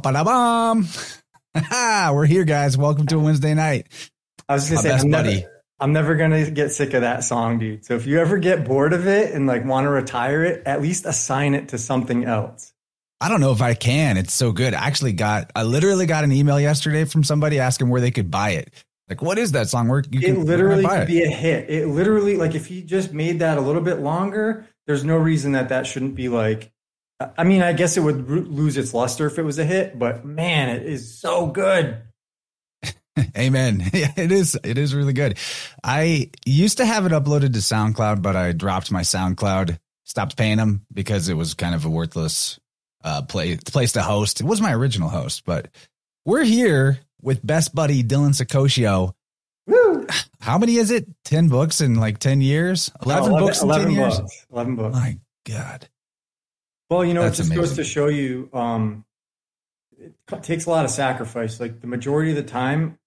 Bum ba bum. We're here, guys. Welcome to a Wednesday night. I was just gonna say, I'm buddy. never, I'm never gonna get sick of that song, dude. So if you ever get bored of it and like want to retire it, at least assign it to something else. I don't know if I can. It's so good. I actually got, I literally got an email yesterday from somebody asking where they could buy it. Like, what is that song? Where you It can where literally can I buy could be a hit. It literally, like, if he just made that a little bit longer, there's no reason that that shouldn't be like. I mean, I guess it would ro- lose its luster if it was a hit, but man, it is so good. Amen. Yeah, it is. It is really good. I used to have it uploaded to SoundCloud, but I dropped my SoundCloud, stopped paying them because it was kind of a worthless uh, play, place to host. It was my original host, but we're here with best buddy Dylan Saccoccio. Woo! How many is it? 10 books in like 10 years? 11, books in 10 years? books. Eleven books. My God. Well, you know, That's it just goes to show you um, it takes a lot of sacrifice. Like the majority of the time,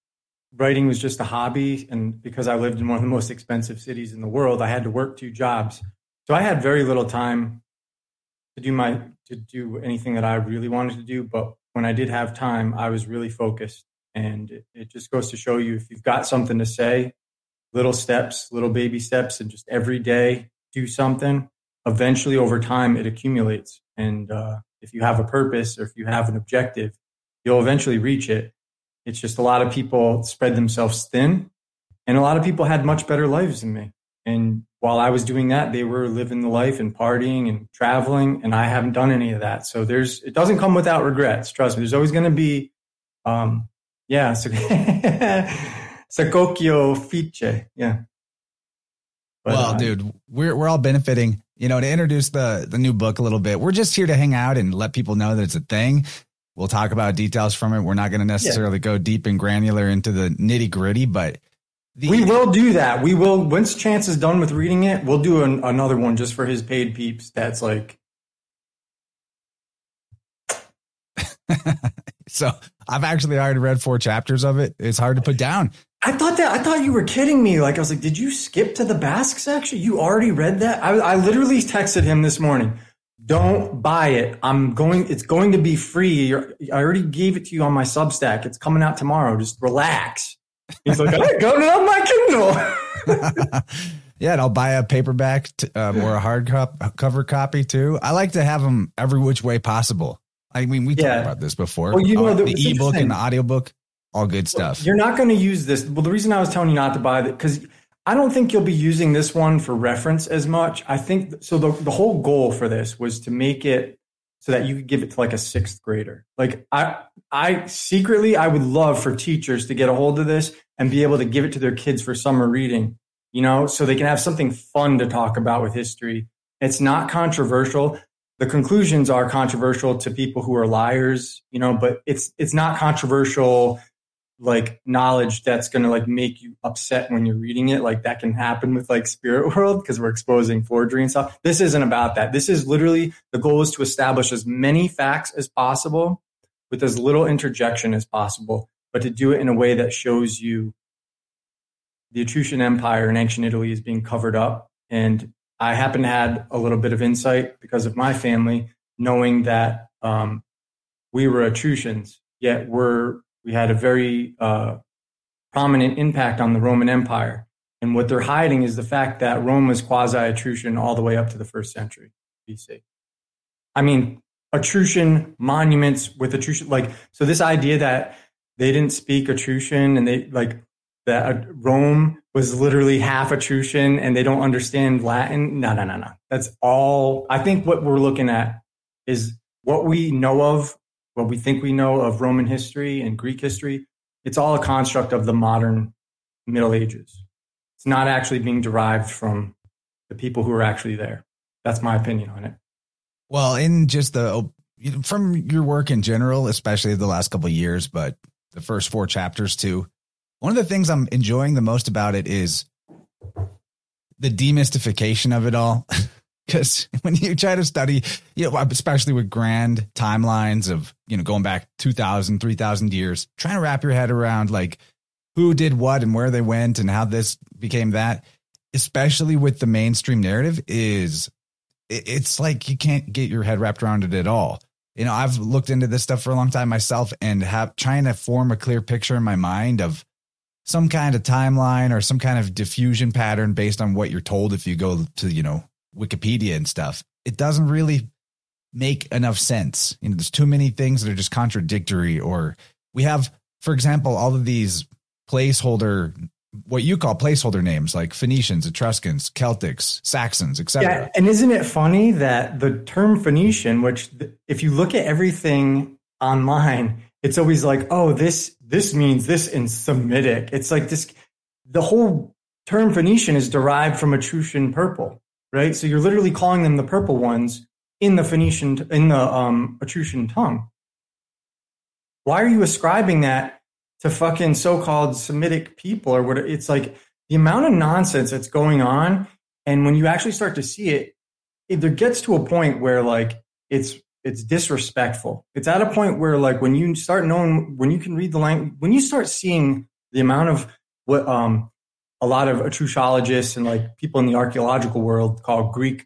writing was just a hobby. And because I lived in one of the most expensive cities in the world, I had to work two jobs. So I had very little time to do my to do anything that I really wanted to do. But when I did have time, I was really focused. And it, it just goes to show you if you've got something to say, little steps, little baby steps, and just every day do something eventually over time it accumulates. And uh, if you have a purpose or if you have an objective you'll eventually reach it. It's just a lot of people spread themselves thin and a lot of people had much better lives than me. And while i was doing that they were living the life and partying and traveling and i haven't done any of that. So there's it doesn't come without regrets trust me. There's always going to be um yeah so sakokyo fiche yeah. But, well, uh, dude, we're we're all benefiting. You know, to introduce the the new book a little bit. We're just here to hang out and let people know that it's a thing. We'll talk about details from it. We're not going to necessarily go deep and granular into the nitty gritty, but the, We will do that. We will once Chance is done with reading it. We'll do an, another one just for his paid peeps. That's like so I've actually already read four chapters of it. It's hard to put down. I thought that I thought you were kidding me. Like I was like, did you skip to the Basque section? You already read that? I, I literally texted him this morning. Don't buy it. I'm going. It's going to be free. You're, I already gave it to you on my Substack. It's coming out tomorrow. Just relax. He's like, I got it on my Kindle. yeah, and I'll buy a paperback t- um, or a hard cop- cover copy too. I like to have them every which way possible. I mean, we Yeah. talked about this before. Well, you know, Uh, the- the ebook and the audiobook, all good stuff. You're not going to use this. Well, the reason I was telling you not to buy that because I don't think you'll be using this one for reference as much. I think so. The, the whole goal for this was to make it so that you could give it to like a sixth grader. Like I, I secretly, I would love for teachers to get a hold of this and be able to give it to their kids for summer reading. You know, so they can have something fun to talk about with history. It's not controversial. The conclusions are controversial to people who are liars. You know, but it's it's not controversial like knowledge that's going to like make you upset when you're reading it like that can happen with like spirit world because we're exposing forgery and stuff. This isn't about that. This is literally the goal is to establish as many facts as possible with as little interjection as possible but to do it in a way that shows you the etruscan empire in ancient italy is being covered up. And i happen to had a little bit of insight because of my family knowing that um, we were etruscans yet we're we had a very uh, prominent impact on the Roman Empire. And what they're hiding is the fact that Rome was quasi Etruscan all the way up to the first century BC. I mean, Etruscan monuments with Etruscan, like, so this idea that they didn't speak Etruscan and they, like, that Rome was literally half Etruscan and they don't understand Latin. No, no, no, no. That's all. I think what we're looking at is what we know of what we think we know of Roman history and Greek history, it's all a construct of the modern Middle Ages. It's not actually being derived from the people who are actually there. That's my opinion on it. Well, in just the oh, from your work in general, especially the last couple years, but the first four chapters too. One of the things I'm enjoying the most about it is the demystification of it all. Because when you try to study, you know, especially with grand timelines of, you know, going back 2,000, 3,000 years, trying to wrap your head around like who did what and where they went and how this became that, especially with the mainstream narrative, is it's like you can't get your head wrapped around it at all. you know, I've looked into this stuff for a long time myself and have trying to form a clear picture in my mind of some kind of timeline or some kind of diffusion pattern based on what you're told if you go to, you know, Wikipedia and stuff. It doesn't really make enough sense. You know, there's too many things that are just contradictory or we have, for example, all of these placeholder what you call placeholder names like Phoenicians, Etruscans, Celtics, Saxons, etc. Yeah, and isn't it funny that the term Phoenician, which if you look at everything online, it's always like, oh, this this means this in Semitic. It's like this. The whole term Phoenician is derived from Etruscan purple, right? So you're literally calling them the purple ones in the Phoenician in the um, Etruscan tongue. Why are you ascribing that to fucking so-called Semitic people or what? It's like the amount of nonsense that's going on, and when you actually start to see it, it gets to a point where like it's it's disrespectful. It's at a point where like when you start knowing when you can read the language, when you start seeing the amount of what um a lot of Etruscologists and like people in the archaeological world call Greek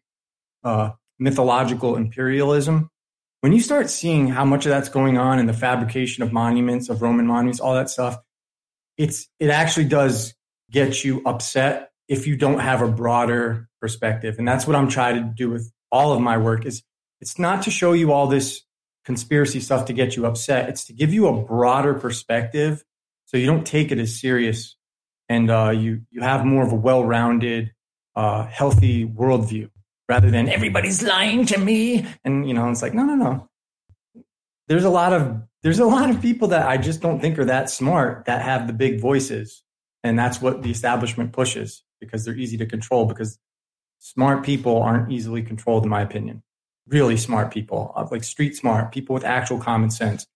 uh, mythological imperialism. When you start seeing how much of that's going on in the fabrication of monuments, of Roman monuments, all that stuff, it's it actually does get you upset if you don't have a broader perspective. And that's what I'm trying to do with all of my work is it's not to show you all this conspiracy stuff to get you upset. It's to give you a broader perspective so you don't take it as serious and uh, you you have more of a well-rounded, uh, healthy worldview rather than everybody's lying to me. And you know, it's like no, no, no. There's a lot of there's a lot of people that I just don't think are that smart that have the big voices, and that's what the establishment pushes because they're easy to control. Because smart people aren't easily controlled, in my opinion. Really smart people, uh, like street smart people with actual common sense,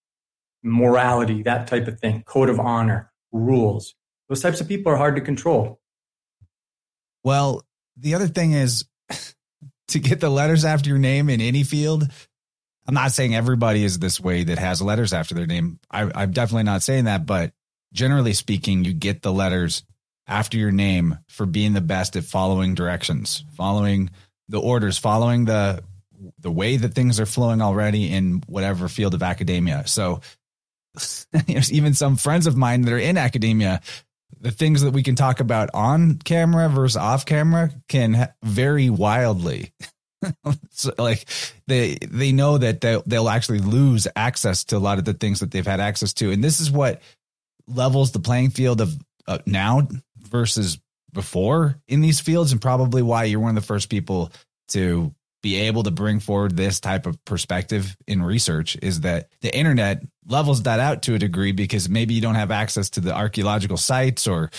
morality, that type of thing, code of honor, rules. Those types of people are hard to control. Well, the other thing is to get the letters after your name in any field. I'm not saying everybody is this way that has letters after their name. I, am definitely not saying that, but generally speaking, you get the letters after your name for being the best at following directions, following the orders, following the the way that things are flowing already in whatever field of academia. So there's even some friends of mine that are in academia the things that we can talk about on camera versus off camera can vary wildly. so like they they know that they'll, they'll actually lose access to a lot of the things that they've had access to, and this is what levels the playing field of uh, now versus before in these fields, and probably why you're one of the first people to be able to bring forward this type of perspective in research is that the internet levels that out to a degree because maybe you don't have access to the archaeological sites or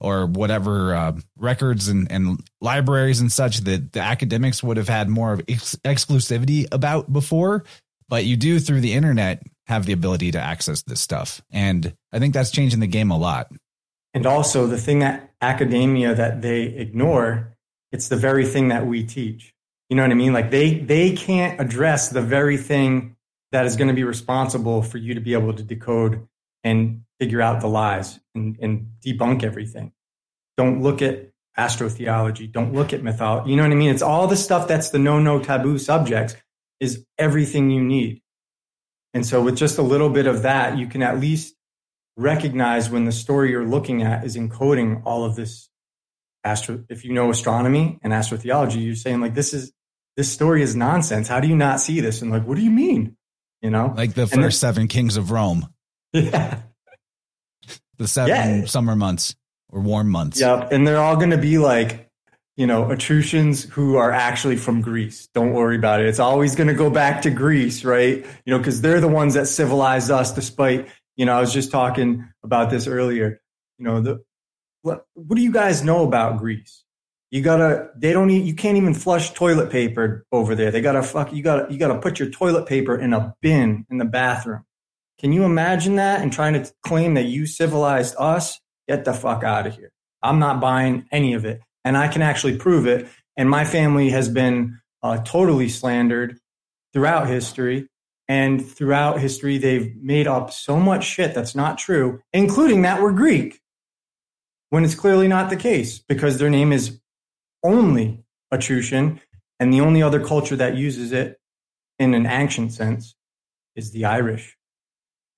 or whatever uh, records and, and libraries and such that the academics would have had more of ex- exclusivity about before. But you do through the internet have the ability to access this stuff. And i think that's changing the game a lot. And also the thing that academia that they ignore it's the very thing that we teach. You know what I mean? Like they they can't address the very thing that is going to be responsible for you to be able to decode and figure out the lies and, and debunk everything. Don't look at astrotheology. Don't look at mythology. You know what I mean? It's all the stuff that's the no no taboo subjects is everything you need. And so with just a little bit of that, you can at least recognize when the story you're looking at is encoding all of this astro if you know astronomy and astrotheology, you're saying like this is this story is nonsense. How do you not see this? And like, what do you mean? You know, like the first seven kings of Rome. Yeah. The seven yeah. summer months or warm months. Yep. And they're all going to be like, you know, Etruscans who are actually from Greece. Don't worry about it. It's always going to go back to Greece, right? You know, because they're the ones that civilized us despite, you know, I was just talking about this earlier. You know, the what, what do you guys know about Greece? You gotta, they don't you can't even flush toilet paper over there. They gotta fuck, you gotta, you gotta put your toilet paper in a bin in the bathroom. Can you imagine that and trying to claim that you civilized us? Get the fuck out of here. I'm not buying any of it. And I can actually prove it. And my family has been uh, totally slandered throughout history. And throughout history, they've made up so much shit that's not true, including that we're Greek, when it's clearly not the case because their name is only Etruscan and the only other culture that uses it in an ancient sense is the Irish.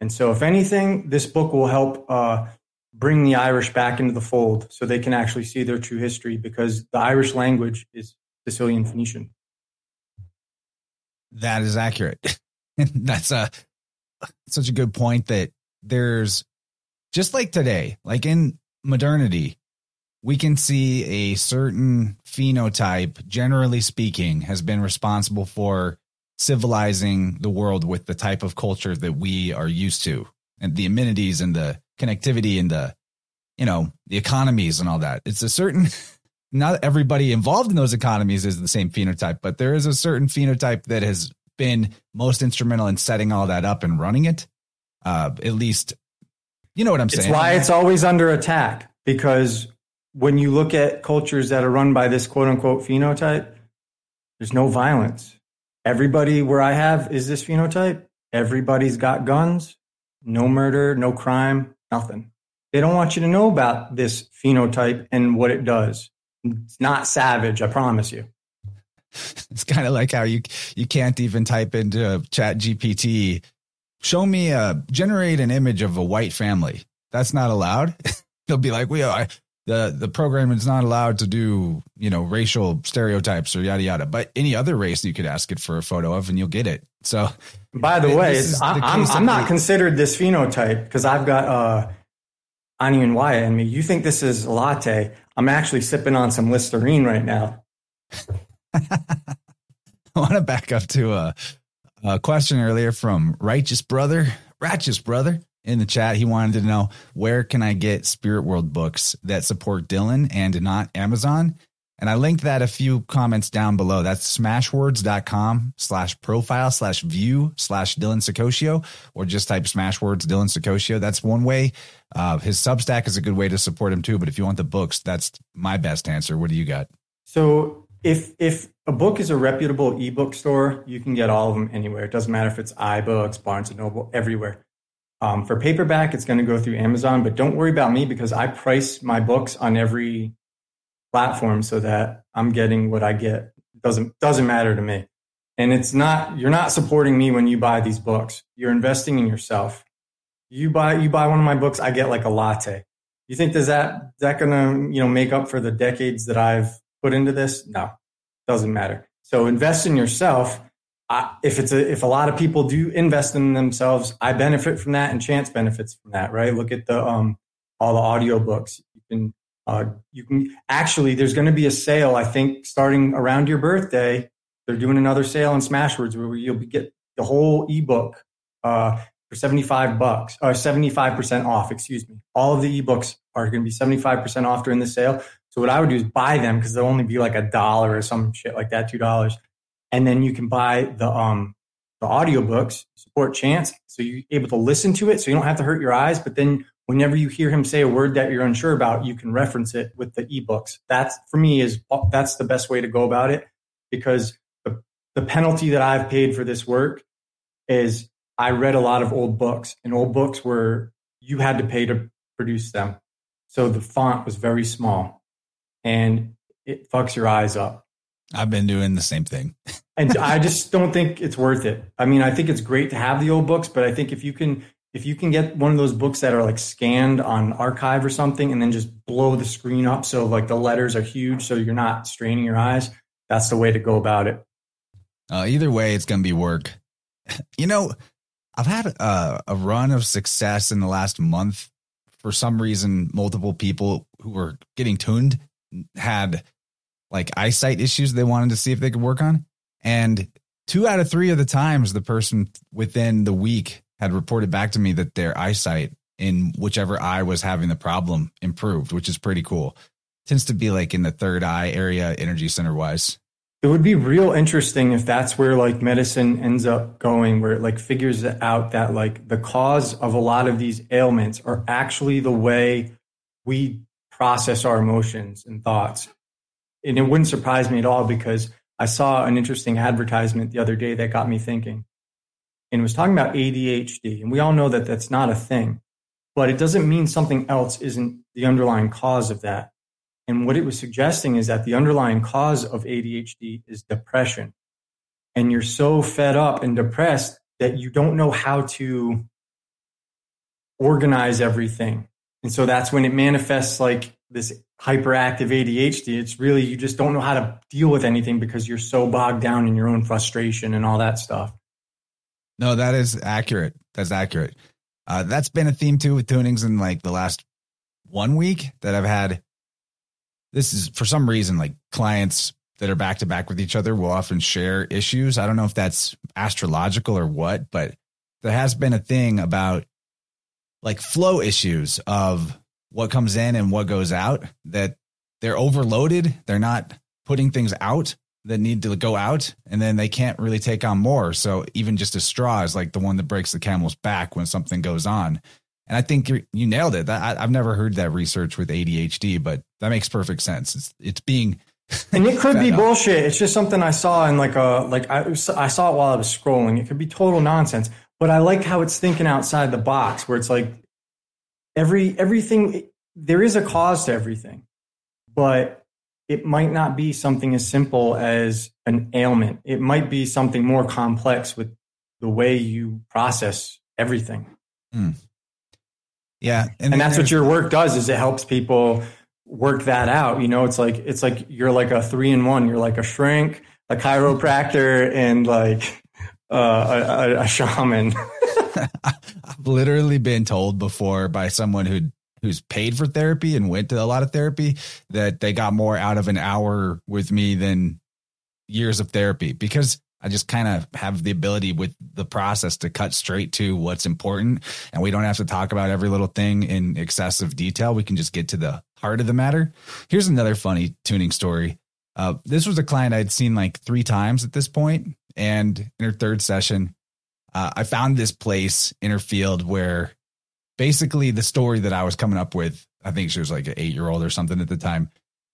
And so, if anything, this book will help uh, bring the Irish back into the fold so they can actually see their true history because the Irish language is Sicilian Phoenician. That is accurate. That's a such a good point that there's just like today, like in modernity, we can see a certain phenotype, generally speaking, has been responsible for civilizing the world with the type of culture that we are used to and the amenities and the connectivity and the, you know, the economies and all that. It's a certain, not everybody involved in those economies is the same phenotype, but there is a certain phenotype that has been most instrumental in setting all that up and running it. Uh, at least, you know what I'm saying. It's why it's always under attack because when you look at cultures that are run by this quote unquote phenotype, there's no violence. Everybody where I have is this phenotype. Everybody's got guns, no murder, no crime, nothing. They don't want you to know about this phenotype and what it does. It's not savage, I promise you. It's kind of like how you you can't even type into Chat GPT, show me a generate an image of a white family. That's not allowed. They'll be like, we are the the program is not allowed to do you know racial stereotypes or yada yada. But any other race you could ask it for a photo of and you'll get it. So, by the way, I'm, I'm, I'm not the, considered this phenotype because I've got uh, onion Wyatt in me. You think this is latte? I'm actually sipping on some Listerine right now. I want to back up to a, a question earlier from Righteous Brother, Righteous Brother in the chat. He wanted to know where can I get Spirit Whirled books that support Dylan and not Amazon? And I linked that a few comments down below. That's smashwords.com slash profile slash view slash Dylan Saccoccio, or just type smashwords Dylan Saccoccio. That's one way. Uh, his Substack is a good way to support him too. But if you want the books, that's my best answer. What do you got? So if if a book is a reputable ebook store, you can get all of them anywhere. It doesn't matter if it's iBooks, Barnes and Noble, everywhere. Um, for paperback, it's going to go through Amazon, but don't worry about me because I price my books on every platform so that I'm getting what I get. Doesn't doesn't matter to me. And it's not you're not supporting me when you buy these books. You're investing in yourself. You buy you buy one of my books, I get like a latte. You think does that that gonna you know make up for the decades that I've put into this? No, doesn't matter. So invest in yourself If it's a, if a lot of people do invest in themselves, I benefit from that, and Chance benefits from that. Right? Look at the um, all the audio books. You can uh, you can actually. There's going to be a sale. I think starting around your birthday, they're doing another sale in Smashwords where you'll get the whole ebook uh, for seventy five bucks or seventy five percent off. Excuse me. All of the ebooks are going to be seventy five percent off during the sale. So what I would do is buy them because they'll only be like a dollar or some shit like that, two dollars and then you can buy the um the audiobooks support chance so you're able to listen to it so you don't have to hurt your eyes but then whenever you hear him say a word that you're unsure about you can reference it with the ebooks. That's for me is that's the best way to go about it because the, the penalty that i've paid for this work is i read a lot of old books and old books were you had to pay to produce them. So the font was very small and it fucks your eyes up I've been doing the same thing. and I just don't think it's worth it. I mean, I think it's great to have the old books, but I think if you can if you can get one of those books that are like scanned on archive or something and then just blow the screen up so like the letters are huge so you're not straining your eyes, that's the way to go about it. Uh, either way, it's going to be work. You know, I've had a, a run of success in the last month. For some reason, multiple people who were getting tuned had like eyesight issues they wanted to see if they could work on. And two out of three of the times, the person within the week had reported back to me that their eyesight in whichever eye was having the problem improved, which is pretty cool. Tends to be like in the third eye area, energy center wise. It would be real interesting if that's where like medicine ends up going, where it like figures out that like the cause of a lot of these ailments are actually the way we process our emotions and thoughts and it wouldn't surprise me at all because I saw an interesting advertisement the other day that got me thinking. And it was talking about ADHD. And we all know that that's not a thing, but it doesn't mean something else isn't the underlying cause of that. And what it was suggesting is that the underlying cause of ADHD is depression. And you're so fed up and depressed that you don't know how to organize everything. And so that's when it manifests like this hyperactive ADHD. It's really, you just don't know how to deal with anything because you're so bogged down in your own frustration and all that stuff. No, that is accurate. That's accurate. Uh, that's been a theme too with tunings in like the last one week that I've had. This is for some reason like clients that are back to back with each other will often share issues. I don't know if that's astrological or what, but there has been a thing about like flow issues of what comes in and what goes out that they're overloaded. They're not putting things out that need to go out and then they can't really take on more. So even just a straw is like the one that breaks the camel's back when something goes on. And I think you nailed it. I, have never heard that research with ADHD, but that makes perfect sense. It's, it's being and it could be up. bullshit. It's just something I saw in like a like I I saw it while I was scrolling. It could be total nonsense, but I like how it's thinking outside the box, where it's like every everything there is a cause to everything, but it might not be something as simple as an ailment. It might be something more complex with the way you process everything. Mm. Yeah, and, and that's what your work does. Is it helps people work that out. You know, it's like it's like you're like a three in one. You're like a shrink, a chiropractor, and like uh, a, a, shaman. I've literally been told before by someone who who's paid for therapy and went to a lot of therapy that they got more out of an hour with me than years of therapy because I just kind of have the ability with the process to cut straight to what's important. And we don't have to talk about every little thing in excessive detail. We can just get to the heart of the matter. Here's another funny tuning story. Uh, this was a client I'd seen like three times at this point, and in her third session, uh, I found this place in her field where basically the story that I was coming up with, I think she was like an eight year old or something at the time,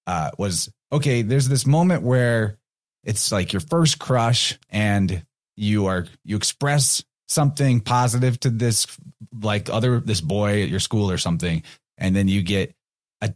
uh, was okay. There's this moment where it's like your first crush, and you are you express something positive to this like other this boy at your school or something, and then you get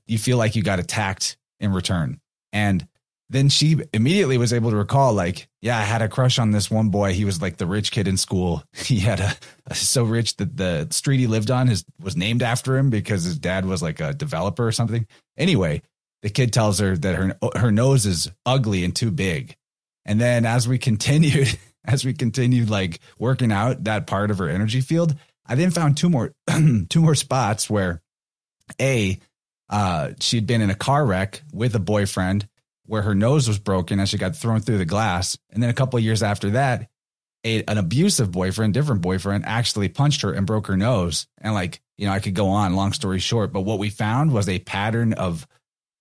you feel like you got attacked in return. And then she immediately was able to recall, like, yeah, I had a crush on this one boy. He was like the rich kid in school. He had a, a so rich that the street he lived on was named after him because his dad was like a developer or something. Anyway, the kid tells her that her her nose is ugly and too big. And then as we continued, as we continued like working out that part of her energy field, I then found two more two more spots where a uh, she'd been in a car wreck with a boyfriend where her nose was broken as she got thrown through the glass. And then a couple years after that, a, an abusive boyfriend, different boyfriend, actually punched her and broke her nose. And like, you know, I could go on, long story short, but what we found was a pattern of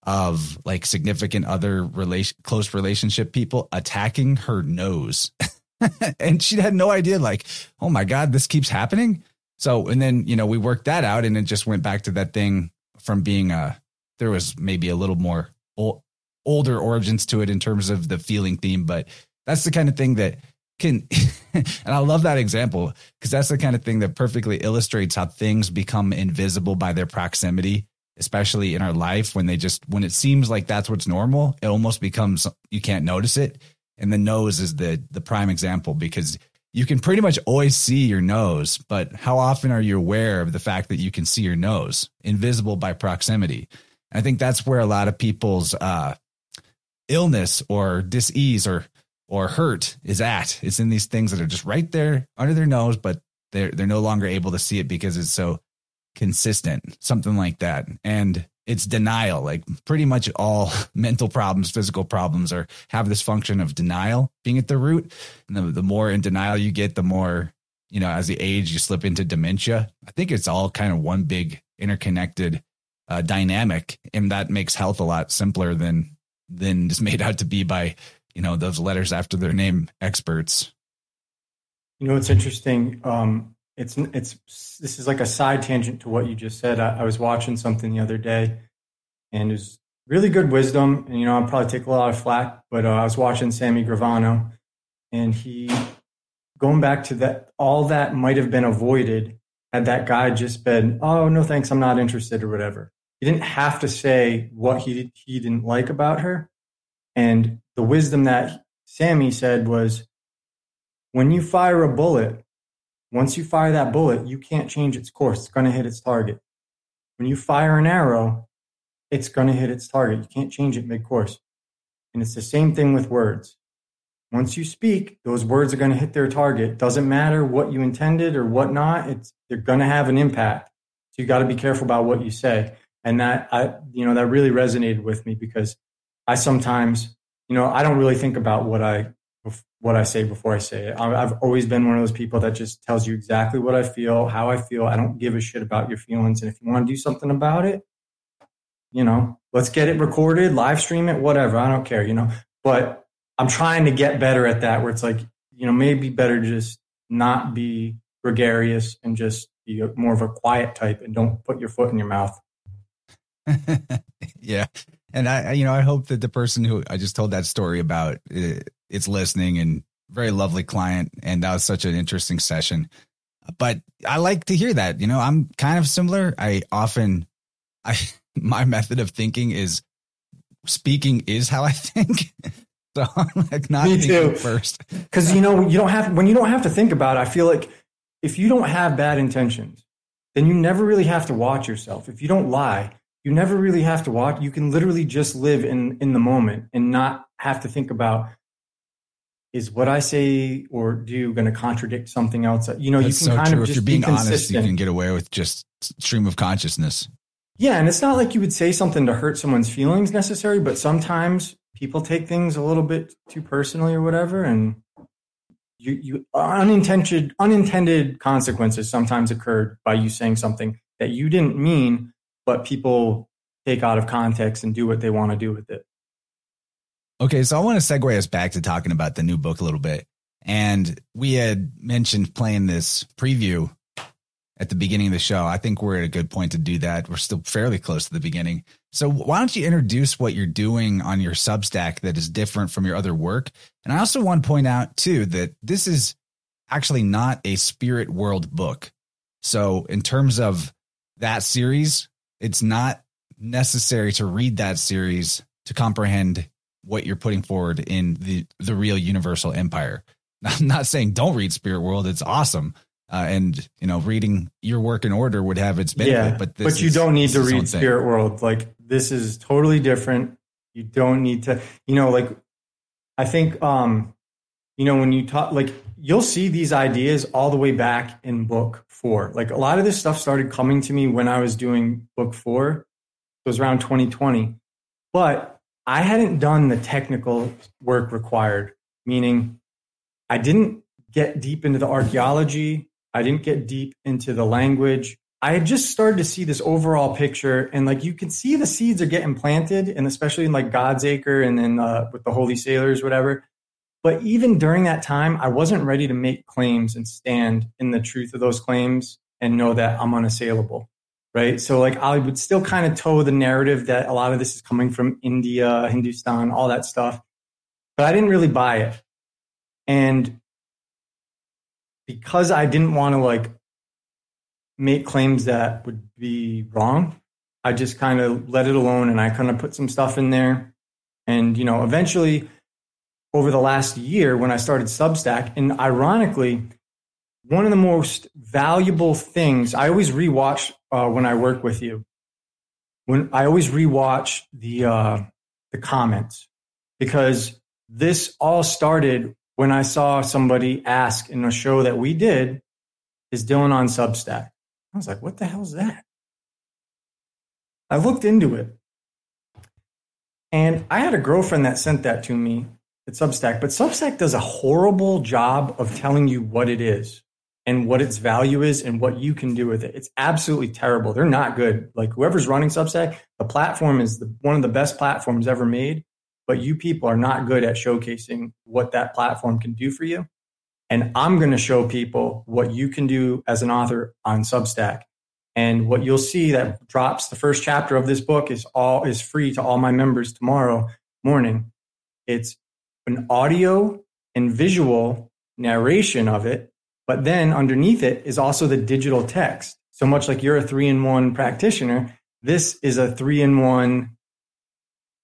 of like significant other relation close relationship people attacking her nose. and she had no idea, like, oh my God, this keeps happening. So, and then, you know, we worked that out and it just went back to that thing from being a there was maybe a little more older origins to it in terms of the feeling theme, but that's the kind of thing that can and I love that example because that's the kind of thing that perfectly illustrates how things become invisible by their proximity, especially in our life when they just when it seems like that's what's normal, it almost becomes you can't notice it. And the nose is the the prime example because you can pretty much always see your nose, but how often are you aware of the fact that you can see your nose, invisible by proximity? And I think that's where a lot of people's uh, illness or disease or or hurt is at. It's in these things that are just right there under their nose, but they're they're no longer able to see it because it's so consistent, something like that. And it's denial. Like pretty much all mental problems, physical problems are have this function of denial being at the root. And the, the more in denial you get, the more, you know, as the age you slip into dementia. I think it's all kind of one big interconnected uh, dynamic. And that makes health a lot simpler than, than just made out to be by, you know, those letters after their name experts. You know, it's interesting. Um, it's it's this is like a side tangent to what you just said. I, I was watching something the other day, and it was really good wisdom. And you know, I'll probably take a lot of flack, but uh, I was watching Sammy Gravano, and he going back to that. All that might have been avoided had that guy just been, "Oh no, thanks, I'm not interested," or whatever. He didn't have to say what he he didn't like about her, and the wisdom that Sammy said was, "When you fire a bullet." once you fire that bullet, you can't change its course. It's going to hit its target. When you fire an arrow, it's going to hit its target. You can't change it mid course. And it's the same thing with words. Once you speak, those words are going to hit their target. Doesn't matter what you intended or whatnot. It's they're going to have an impact. So you got to be careful about what you say. And that I, you know, that really resonated with me because I sometimes, you know, I don't really think about what I what I say before I say it. I've always been one of those people that just tells you exactly what I feel, how I feel. I don't give a shit about your feelings. And if you want to do something about it, you know, let's get it recorded, live stream it, whatever. I don't care, you know. But I'm trying to get better at that where it's like, you know, maybe better just not be gregarious and just be more of a quiet type and don't put your foot in your mouth. yeah. And I, you know, I hope that the person who I just told that story about uh, it's listening and very lovely client. And that was such an interesting session. But I like to hear that. You know, I'm kind of similar. I often, I, my method of thinking is speaking is how I think. so I'm like not Me too. first. Cause you know, you don't have, when you don't have to think about it, I feel like if you don't have bad intentions, then you never really have to watch yourself. If you don't lie, you never really have to watch. You can literally just live in, in the moment and not have to think about is what I say or do going to contradict something else? You know, That's you can so kind true. of just if you're being be honest, you can get away with just stream of consciousness. Yeah, and it's not like you would say something to hurt someone's feelings necessarily, but sometimes people take things a little bit too personally or whatever, and you, you unintended unintended consequences sometimes occurred by you saying something that you didn't mean, but people take out of context and do what they want to do with it. Okay, so I want to segue us back to talking about the new book a little bit. And we had mentioned playing this preview at the beginning of the show. I think we're at a good point to do that. We're still fairly close to the beginning. So why don't you introduce what you're doing on your Substack that is different from your other work? And I also want to point out too that this is actually not a Spirit Whirled book. So in terms of that series, it's not necessary to read that series to comprehend what you're putting forward in the the real universal empire. I'm not saying don't read Spirit Whirled; it's awesome, uh, and you know, reading your work in order would have its benefit. Yeah, but but you is, don't need to read Spirit Whirled. Like this is totally different. You don't need to, you know, like I think, um, you know, when you talk, like you'll see these ideas all the way back in book four. Like a lot of this stuff started coming to me when I was doing book four. It was around 2020, but I hadn't done the technical work required, meaning I didn't get deep into the archaeology. I didn't get deep into the language. I had just started to see this overall picture, and like you can see the seeds are getting planted, and especially in like God's Acre and then uh, with the Holy Sailors, whatever. But even during that time, I wasn't ready to make claims and stand in the truth of those claims and know that I'm unassailable right? So like I would still kind of toe the narrative that a lot of this is coming from India, Hindustan, all that stuff. But I didn't really buy it. And because I didn't want to like make claims that would be wrong, I just kind of let it alone and I kind of put some stuff in there. And, you know, eventually over the last year when I started Substack, and ironically, one of the most valuable things I always rewatch uh, when I work with you. When I always rewatch the uh, the comments because this all started when I saw somebody ask in a show that we did, "Is Dylan on Substack?" I was like, "What the hell is that?" I looked into it, and I had a girlfriend that sent that to me at Substack, but Substack does a horrible job of telling you what it is and what its value is and what you can do with it. It's absolutely terrible. They're not good. Like whoever's running Substack, the platform is the, one of the best platforms ever made, but you people are not good at showcasing what that platform can do for you. And I'm going to show people what you can do as an author on Substack. And what you'll see that drops the first chapter of this book is all is free to all my members tomorrow morning. It's an audio and visual narration of it but then underneath it is also the digital text. So much like you're a three in one practitioner, this is a three in one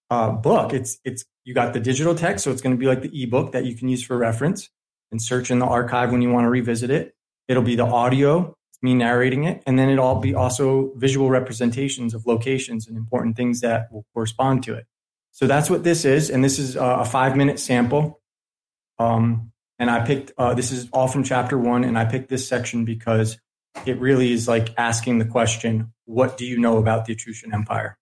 uh, book. It's, it's, you got the digital text. So it's going to be like the ebook that you can use for reference and search in the archive when you want to revisit it. It'll be the audio, me narrating it, and then it'll be also visual representations of locations and important things that will correspond to it. So that's what this is, and this is a five minute sample. Um, and I picked uh, this is all from chapter one, and I picked this section because it really is like asking the question, "What do you know about the Etruscan Empire?"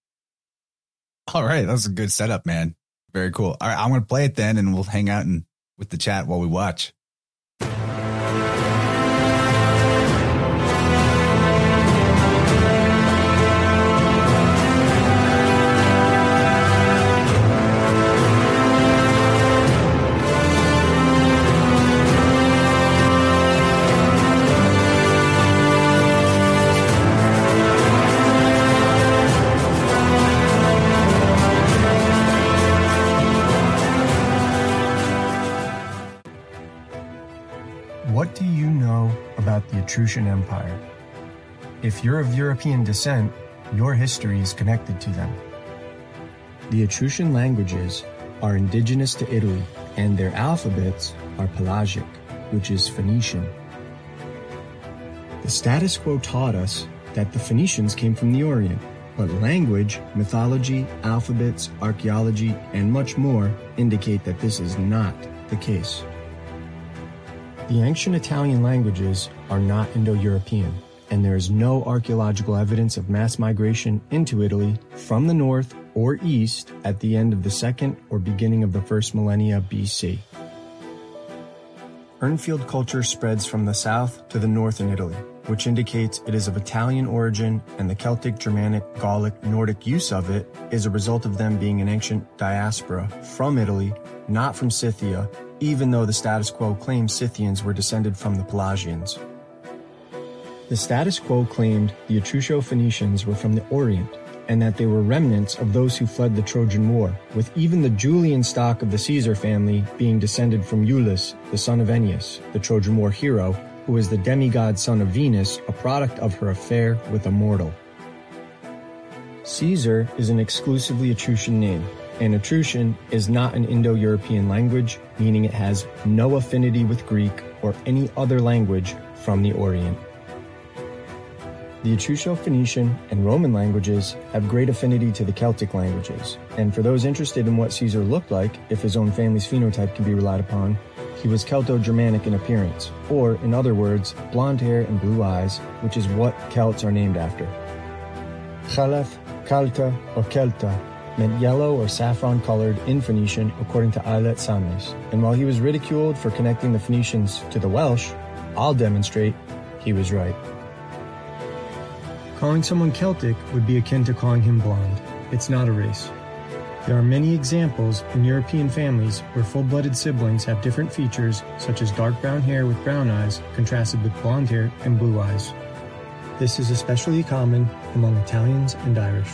All right, that's a good setup, man. Very cool. All right, I'm going to play it then, and we'll hang out and with the chat while we watch. Etruscan Empire. If you're of European descent, your history is connected to them. The Etruscan languages are indigenous to Italy, and their alphabets are Pelasgic, which is Phoenician. The status quo taught us that the Phoenicians came from the Orient, but language, mythology, alphabets, archaeology, and much more indicate that this is not the case. The ancient Italian languages are not Indo-European, and there is no archaeological evidence of mass migration into Italy from the north or east at the end of the second or beginning of the first millennia BC. Urnfield culture spreads from the south to the north in Italy, which indicates it is of Italian origin and the Celtic, Germanic, Gallic, Nordic use of it is a result of them being an ancient diaspora from Italy, not from Scythia, even though the status quo claims Scythians were descended from the Pelasgians. The status quo claimed the Etrusco-Phoenicians were from the Orient, and that they were remnants of those who fled the Trojan War, with even the Julian stock of the Caesar family being descended from Iulus, the son of Aeneas, the Trojan War hero, who was the demigod son of Venus, a product of her affair with a mortal. Caesar is an exclusively Etruscan name, and Etruscan is not an Indo-European language, meaning it has no affinity with Greek or any other language from the Orient. The Etrusco-Phoenician and Roman languages have great affinity to the Celtic languages, and for those interested in what Caesar looked like, if his own family's phenotype can be relied upon, he was Celto-Germanic in appearance, or in other words, blonde hair and blue eyes, which is what Celts are named after. Chalef, Calta, or Celta meant yellow or saffron colored in Phoenician, according to Aylett Sammes. And while he was ridiculed for connecting the Phoenicians to the Welsh, I'll demonstrate he was right. Calling someone Celtic would be akin to calling him blonde. It's not a race. There are many examples in European families where full-blooded siblings have different features, such as dark brown hair with brown eyes contrasted with blonde hair and blue eyes. This is especially common among Italians and Irish.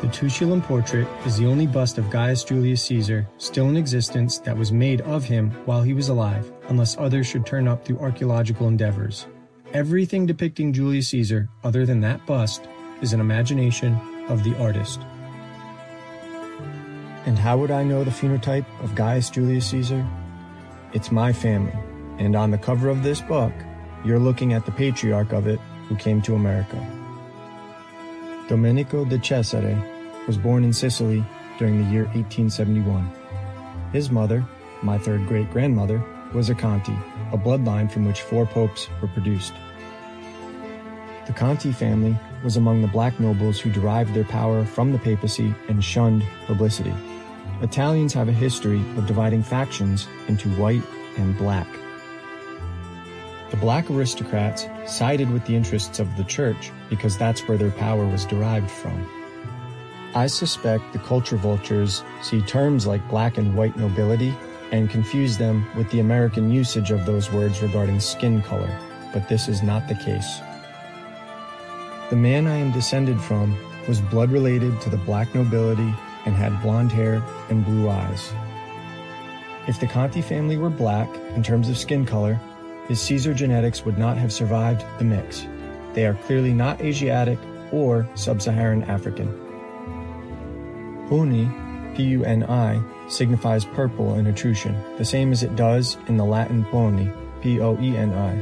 The Tusculum portrait is the only bust of Gaius Julius Caesar still in existence that was made of him while he was alive, unless others should turn up through archaeological endeavors. Everything depicting Julius Caesar, other than that bust, is an imagination of the artist. And how would I know the phenotype of Gaius Julius Caesar? It's my family, and on the cover of this book, you're looking at the patriarch of it who came to America. Domenico de Cesare was born in Sicily during the year 1871. His mother, my third great grandmother, was a Conti, a bloodline from which four popes were produced. The Conti family was among the black nobles who derived their power from the papacy and shunned publicity. Italians have a history of dividing factions into white and black. The black aristocrats sided with the interests of the church because that's where their power was derived from. I suspect the culture vultures see terms like black and white nobility and confuse them with the American usage of those words regarding skin color, but this is not the case. The man I am descended from was blood related to the black nobility and had blonde hair and blue eyes. If the Conti family were black in terms of skin color, his Caesar genetics would not have survived the mix. They are clearly not Asiatic or sub Saharan African. Puni, P-U-N-I, signifies purple in Etruscan, the same as it does in the Latin poni, P O E N I,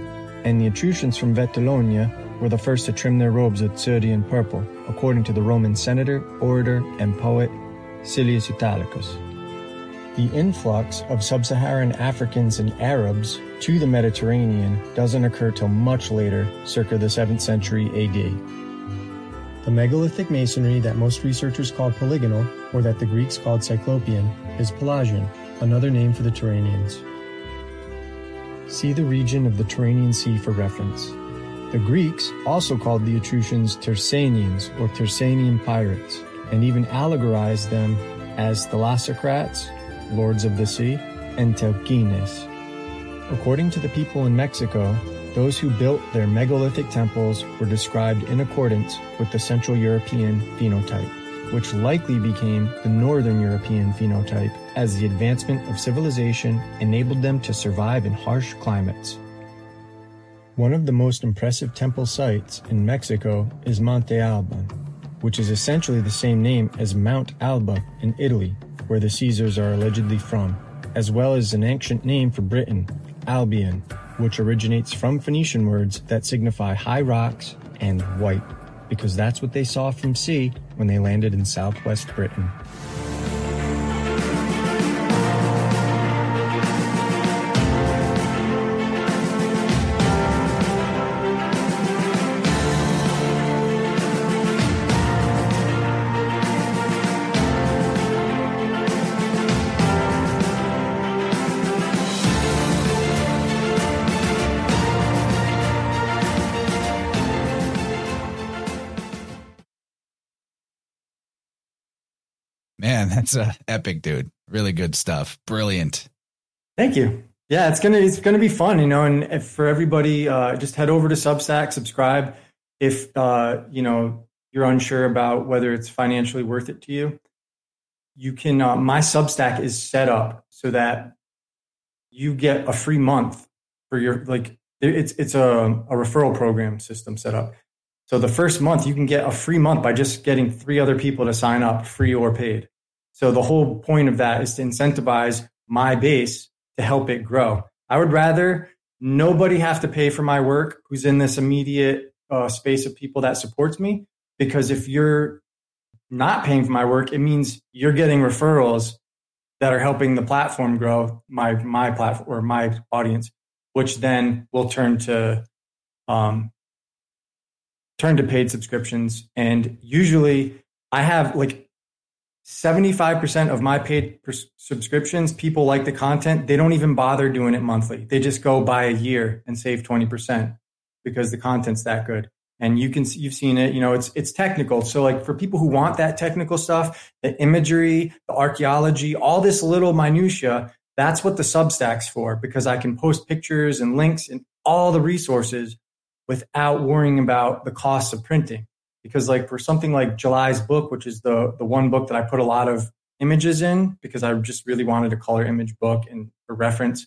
and the Etruscans from Vetulonia were the first to trim their robes with Tyrian purple, according to the Roman senator, orator, and poet Silius Italicus. The influx of sub Saharan Africans and Arabs to the Mediterranean doesn't occur till much later, circa the 7th century AD. The megalithic masonry that most researchers call polygonal, or that the Greeks called cyclopean, is Pelasgian, another name for the Tyrrhenians. See the region of the Tyrrhenian Sea for reference. The Greeks also called the Etruscans Tyrsenians or Tyrsenian pirates, and even allegorized them as Thalassocrats, lords of the sea, and Telchines. According to the people in Mexico, those who built their megalithic temples were described in accordance with the Central European phenotype, which likely became the Northern European phenotype as the advancement of civilization enabled them to survive in harsh climates. One of the most impressive temple sites in Mexico is Monte Alban, which is essentially the same name as Mount Alba in Italy, where the Caesars are allegedly from, as well as an ancient name for Britain, Albion, which originates from Phoenician words that signify high rocks and white, because that's what they saw from sea when they landed in southwest Britain. That's a epic, dude. Really good stuff. Brilliant. Thank you. Yeah, it's gonna it's gonna be fun, you know. And if, for everybody, uh, just head over to Substack, subscribe. If uh, you know you're unsure about whether it's financially worth it to you, you can. Uh, my Substack is set up so that you get a free month for your like. It's it's a, a referral program system set up. So the first month you can get a free month by just getting three other people to sign up, free or paid. So the whole point of that is to incentivize my base to help it grow. I would rather nobody have to pay for my work who's in this immediate uh, space of people that supports me. Because if you're not paying for my work, it means you're getting referrals that are helping the platform grow, my my platform or my audience, which then will turn to um, turn to paid subscriptions. And usually, I have like 75% of my paid subscriptions, people like the content. They don't even bother doing it monthly. They just go buy a year and save 20% because the content's that good. And you can, you've seen it, you know, it's, it's technical. So like for people who want that technical stuff, the imagery, the archaeology, all this little minutia, that's what the Substack's for because I can post pictures and links and all the resources without worrying about the costs of printing because like for something like July's book, which is the the one book that I put a lot of images in because I just really wanted a color image book and for reference,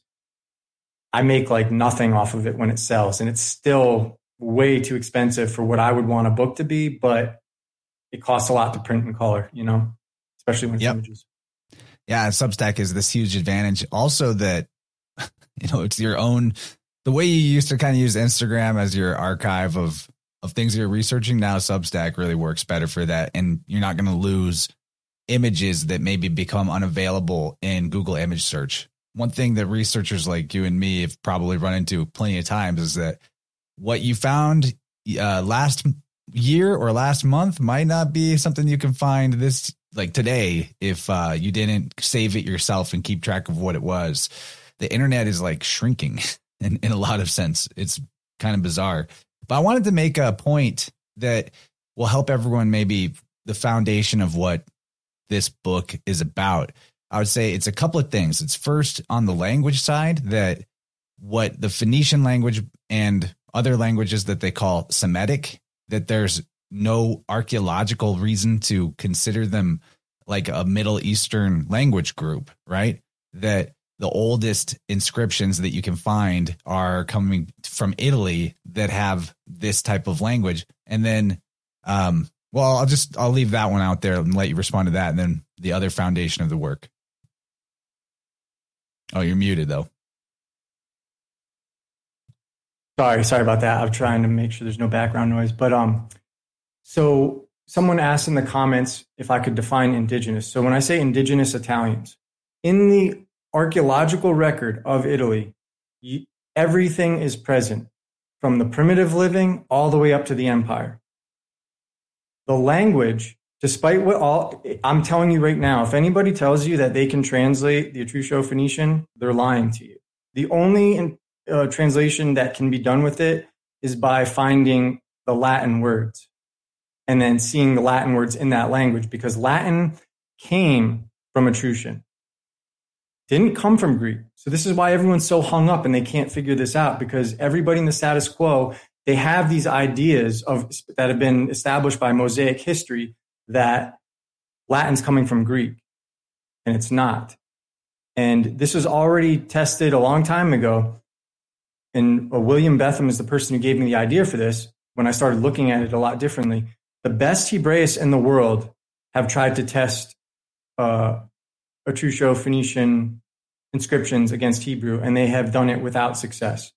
I make like nothing off of it when it sells, and it's still way too expensive for what I would want a book to be, but it costs a lot to print in color, you know, especially when it's yep. images. Yeah, Substack is this huge advantage. Also, that you know it's your own. The way you used to kind of use Instagram as your archive of of things you're researching now substack really works better for that and you're not going to lose images that maybe become unavailable in google image search. One thing that researchers like you and me have probably run into plenty of times is that what you found uh, last year or last month might not be something you can find this like today if uh, you didn't save it yourself and keep track of what it was. The internet is like shrinking in, in a lot of sense. It's kind of bizarre but I wanted to make a point that will help everyone maybe the foundation of what this book is about. I would say it's a couple of things. It's first on the language side that what the Phoenician language and other languages that they call Semitic, that there's no archaeological reason to consider them like a Middle Eastern language group, right? That the oldest inscriptions that you can find are coming from Italy that have this type of language. And then, um, well, I'll just I'll leave that one out there and let you respond to that, and then the other foundation of the work. Oh, you're muted though. Sorry, sorry about that. I'm trying to make sure there's no background noise. But um, so someone asked in the comments if I could define indigenous. So when I say indigenous Italians, in the archaeological record of Italy, everything is present from the primitive living all the way up to the empire. The language, despite what all I'm telling you right now, if anybody tells you that they can translate the Etrusco Phoenician, they're lying to you. The only uh, translation that can be done with it is by finding the Latin words and then seeing the Latin words in that language because Latin came from Etruscan, didn't come from Greek. So this is why everyone's so hung up and they can't figure this out because everybody in the status quo, they have these ideas of that have been established by Mosaic history that Latin's coming from Greek and it's not. And this was already tested a long time ago. And uh, William Betham is the person who gave me the idea for this when I started looking at it a lot differently the best Hebraists in the world have tried to test uh, Etrusco Phoenician inscriptions against Hebrew, and they have done it without success.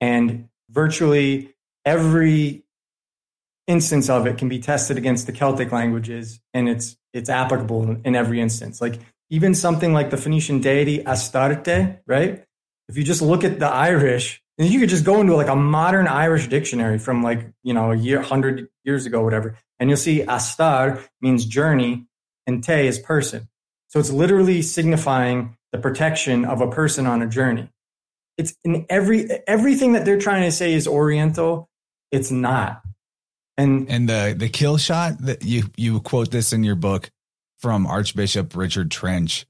And virtually every instance of it can be tested against the Celtic languages, and it's it's applicable in every instance. Like even something like the Phoenician deity Astarte, right? If you just look at the Irish, and you could just go into like a modern Irish dictionary from like, you know, a year, hundred years ago, whatever, and you'll see astar means journey and te is person. So it's literally signifying the protection of a person on a journey. It's in every, everything that they're trying to say is Oriental. It's not. And, and the, the kill shot that you, you quote this in your book from Archbishop Richard Trench,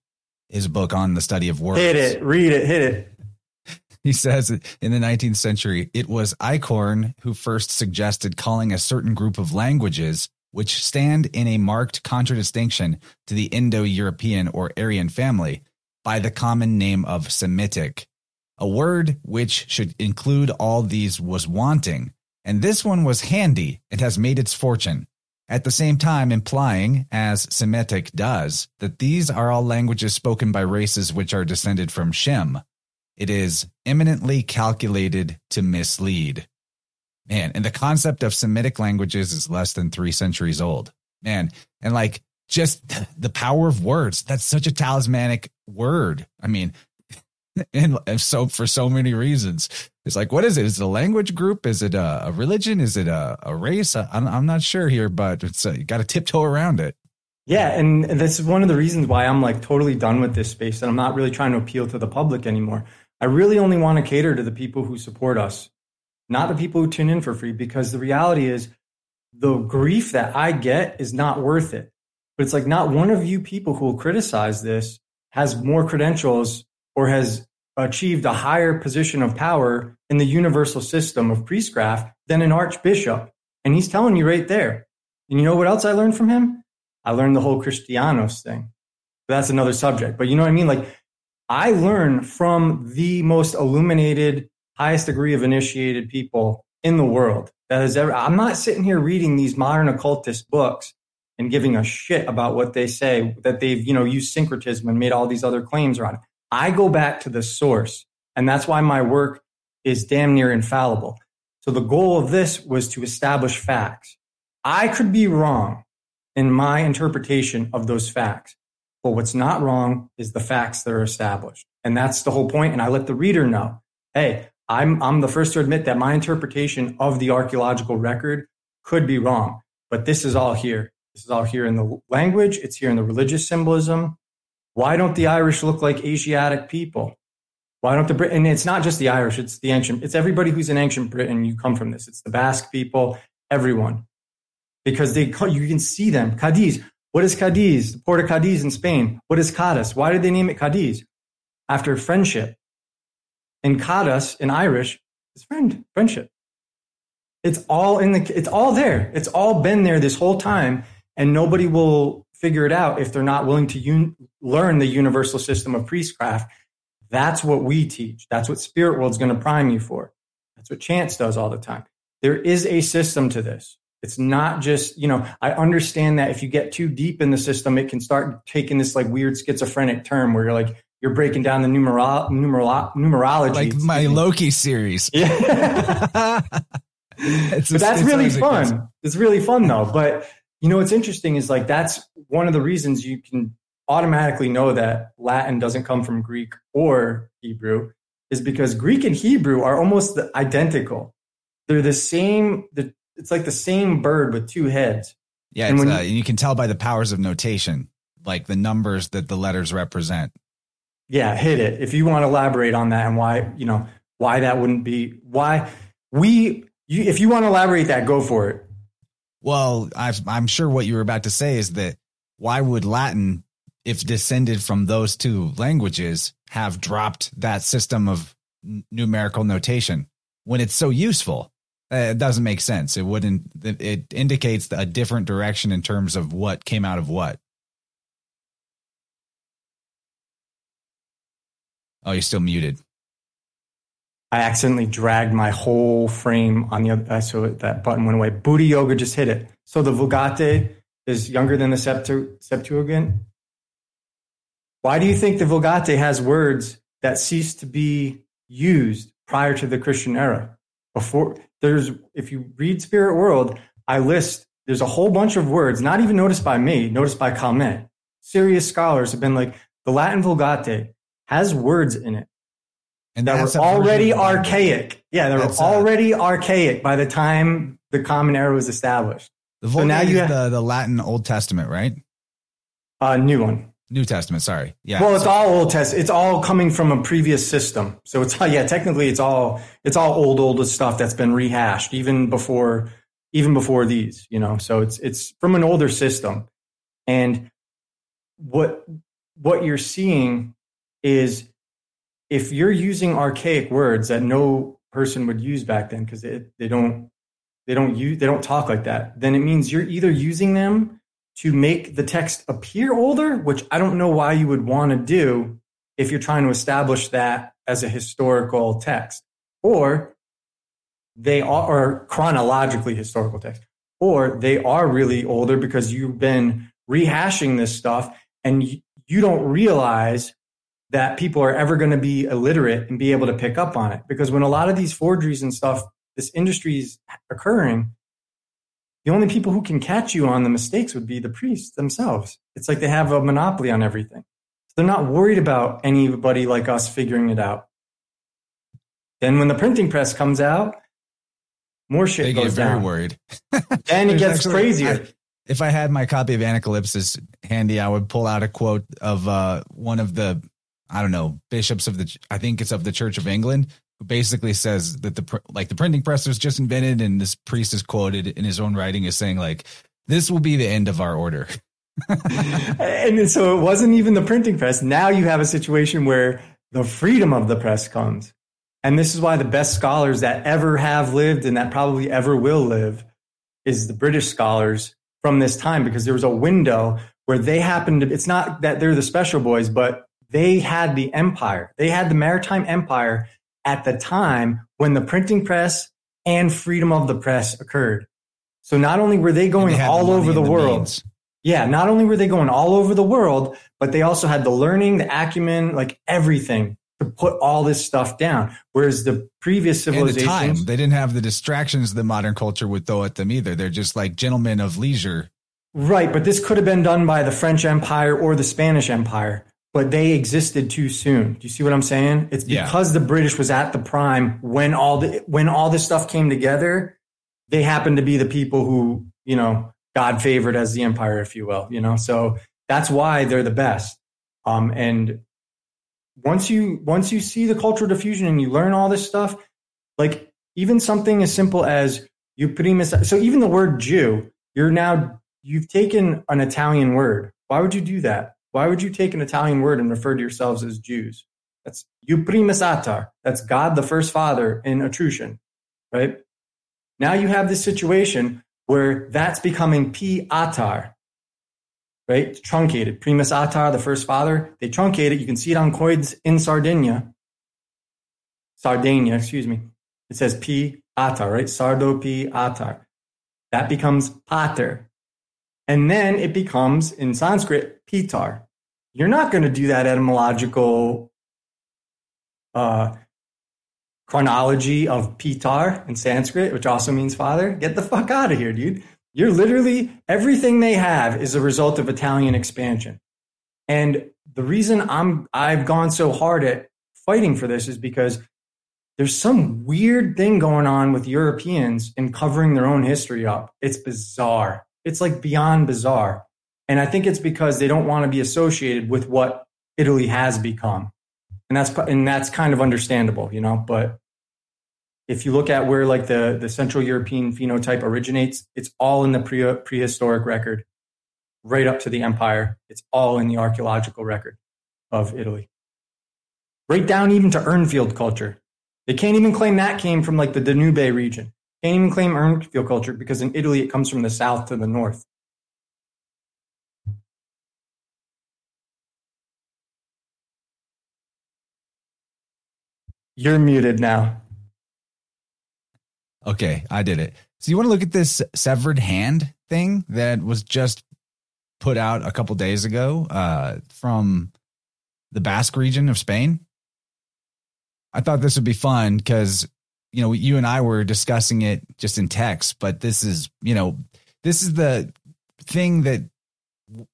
his book on the study of words. Hit it, read it, hit it. He says in the 19th century, it was Eichhorn who first suggested calling a certain group of languages which stand in a marked contradistinction to the Indo European or Aryan family by the common name of Semitic. A word which should include all these was wanting, and this one was handy and has made its fortune. At the same time, implying, as Semitic does, that these are all languages spoken by races which are descended from Shem, it is eminently calculated to mislead. Man, and the concept of Semitic languages is less than three centuries old. Man, and like just the power of words. That's such a talismanic word. I mean, and so for so many reasons, it's like, what is it? Is it a language group? Is it a, a religion? Is it a, a race? I'm, I'm not sure here, but it's a, you got to tiptoe around it. Yeah, and this is one of the reasons why I'm like totally done with this space, and I'm not really trying to appeal to the public anymore. I really only want to cater to the people who support us, not the people who tune in for free, because the reality is the grief that I get is not worth it. But it's like not one of you people who will criticize this has more credentials or has achieved a higher position of power in the universal system of priestcraft than an archbishop. And he's telling you right there. And you know what else I learned from him? I learned the whole Christianos thing. That's another subject. But you know what I mean? Like I learn from the most illuminated, highest degree of initiated people in the world that has ever. I'm not sitting here reading these modern occultist books and giving a shit about what they say that they've, you know, used syncretism and made all these other claims around it. I go back to the source. And that's why my work is damn near infallible. So the goal of this was to establish facts. I could be wrong in my interpretation of those facts. But what's not wrong is the facts that are established. And that's the whole point. And I let the reader know, hey, I'm, I'm the first to admit that my interpretation of the archaeological record could be wrong. But this is all here. This is all here in the language. It's here in the religious symbolism. Why don't the Irish look like Asiatic people? Why don't the Brit? And it's not just the Irish. It's the ancient. It's everybody who's in ancient Britain. You come from this. It's the Basque people. Everyone, because they you can see them. Cadiz. What is Cadiz? The port of Cadiz in Spain. What is Cadiz? Why did they name it Cadiz? After friendship. And Cadiz in Irish is friend, friendship. It's all in the, it's all there. It's all been there this whole time. And nobody will figure it out if they're not willing to un- learn the universal system of priestcraft. That's what we teach. That's what Spirit Whirled's going to prime you for. That's what Chance does all the time. There is a system to this. It's not just, you know, I understand that if you get too deep in the system, it can start taking this like weird schizophrenic term where you're like, you're breaking down the numero- numero- numerology. Like my Loki series. Yeah. but that's really fun. It's really fun though. But you know what's interesting is like that's one of the reasons you can automatically know that Latin doesn't come from Greek or Hebrew is because Greek and Hebrew are almost identical. They're the same. The, It's like the same bird with two heads. Yeah, and uh, you can tell by the powers of notation, like the numbers that the letters represent. Yeah, hit it. If you want to elaborate on that and why, you know, why that wouldn't be why we you, if you want to elaborate that, go for it. Well, i I'm sure what you were about to say is that why would Latin, if descended from those two languages, have dropped that system of numerical notation when it's so useful? Uh, it doesn't make sense. It wouldn't. It indicates a different direction in terms of what came out of what. Oh, you're still muted. I accidentally dragged my whole frame on the other, uh, so that button went away. Booty yoga just hit it. So the Vulgate is younger than the Septuagint. Why do you think the Vulgate has words that ceased to be used prior to the Christian era? Before there's, if you read Spirit Whirled, I list there's a whole bunch of words, not even noticed by me, noticed by Calmet. Serious scholars have been like the Latin Vulgate has words in it and that were already archaic. Yeah, they were already a, archaic by the time the Common Era was established. The Vulgate so now you have the, the Latin Old Testament, right? Uh, new one. New Testament, sorry. Yeah. Well, it's all Old Testament. It's all coming from a previous system. So it's yeah, technically it's all it's all old old stuff that's been rehashed even before even before these, you know. So it's it's from an older system. And what what you're seeing is if you're using archaic words that no person would use back then because they, don't they don't use they don't talk like that then it means you're either using them to make the text appear older which i don't know why you would want to do if you're trying to establish that as a historical text or they are chronologically historical text or they are really older because you've been rehashing this stuff and you don't realize that people are ever going to be illiterate and be able to pick up on it. Because when a lot of these forgeries and stuff, this industry is occurring, the only people who can catch you on the mistakes would be the priests themselves. It's like they have a monopoly on everything. So they're not worried about anybody like us figuring it out. Then when the printing press comes out, more shit they goes get very down. worried. and it gets actually, crazier. I, if I had my copy of Anacalypsis handy, I would pull out a quote of uh, one of the I don't know, bishops of the, I think it's of the Church of England, who basically says that the, like the printing press was just invented and this priest is quoted in his own writing as saying like, this will be the end of our order. and so it wasn't even the printing press. Now you have a situation where the freedom of the press comes. And this is why the best scholars that ever have lived and that probably ever will live is the British scholars from this time because there was a window where they happened to, it's not that they're the special boys, but they had the empire. They had the maritime empire at the time when the printing press and freedom of the press occurred. So not only were they going they all the over the, the world, means. yeah, not only were they going all over the world, but they also had the learning, the acumen, like everything to put all this stuff down. Whereas the previous civilizations, the they didn't have the distractions that modern culture would throw at them either. They're just like gentlemen of leisure. Right, but this could have been done by the French Empire or the Spanish Empire but they existed too soon. Do you see what I'm saying? It's because yeah. the British was at the prime when all the when all this stuff came together. They happened to be the people who you know God favored as the empire, if you will. You know, so that's why they're the best. Um, and once you once you see the cultural diffusion and you learn all this stuff, like even something as simple as you primus. So even the word Jew, you're now you've taken an Italian word. Why would you do that? Why would you take an Italian word and refer to yourselves as Jews? That's primus atar. That's God the first father in Etruscan, right? Now you have this situation where that's becoming pi atar, right? It's truncated. Primus atar, the first father, they truncate it. You can see it on coins in Sardinia. Sardinia, excuse me. It says pi atar, right? Sardo pi atar. That becomes pater. And then it becomes in Sanskrit pitar. You're not going to do that etymological uh, chronology of pitar in Sanskrit, which also means father. Get the fuck out of here, dude. You're literally everything they have is a result of Italian expansion. And the reason I'm I've gone so hard at fighting for this is because there's some weird thing going on with Europeans in covering their own history up. It's bizarre. It's like beyond bizarre. And I think it's because they don't want to be associated with what Italy has become. And that's and that's kind of understandable, you know, but if you look at where like the, the Central European phenotype originates, it's all in the pre- prehistoric record, right up to the empire. It's all in the archaeological record of Italy. Right down even to Urnfield culture. They can't even claim that came from like the Danube region. Can't even claim Urnfield culture because in Italy it comes from the south to the north. You're muted now. Okay, I did it. So you want to look at this severed hand thing that was just put out a couple days ago uh, from the Basque region of Spain? I thought this would be fun because you know you and I were discussing it just in text, but this is you know this is the thing that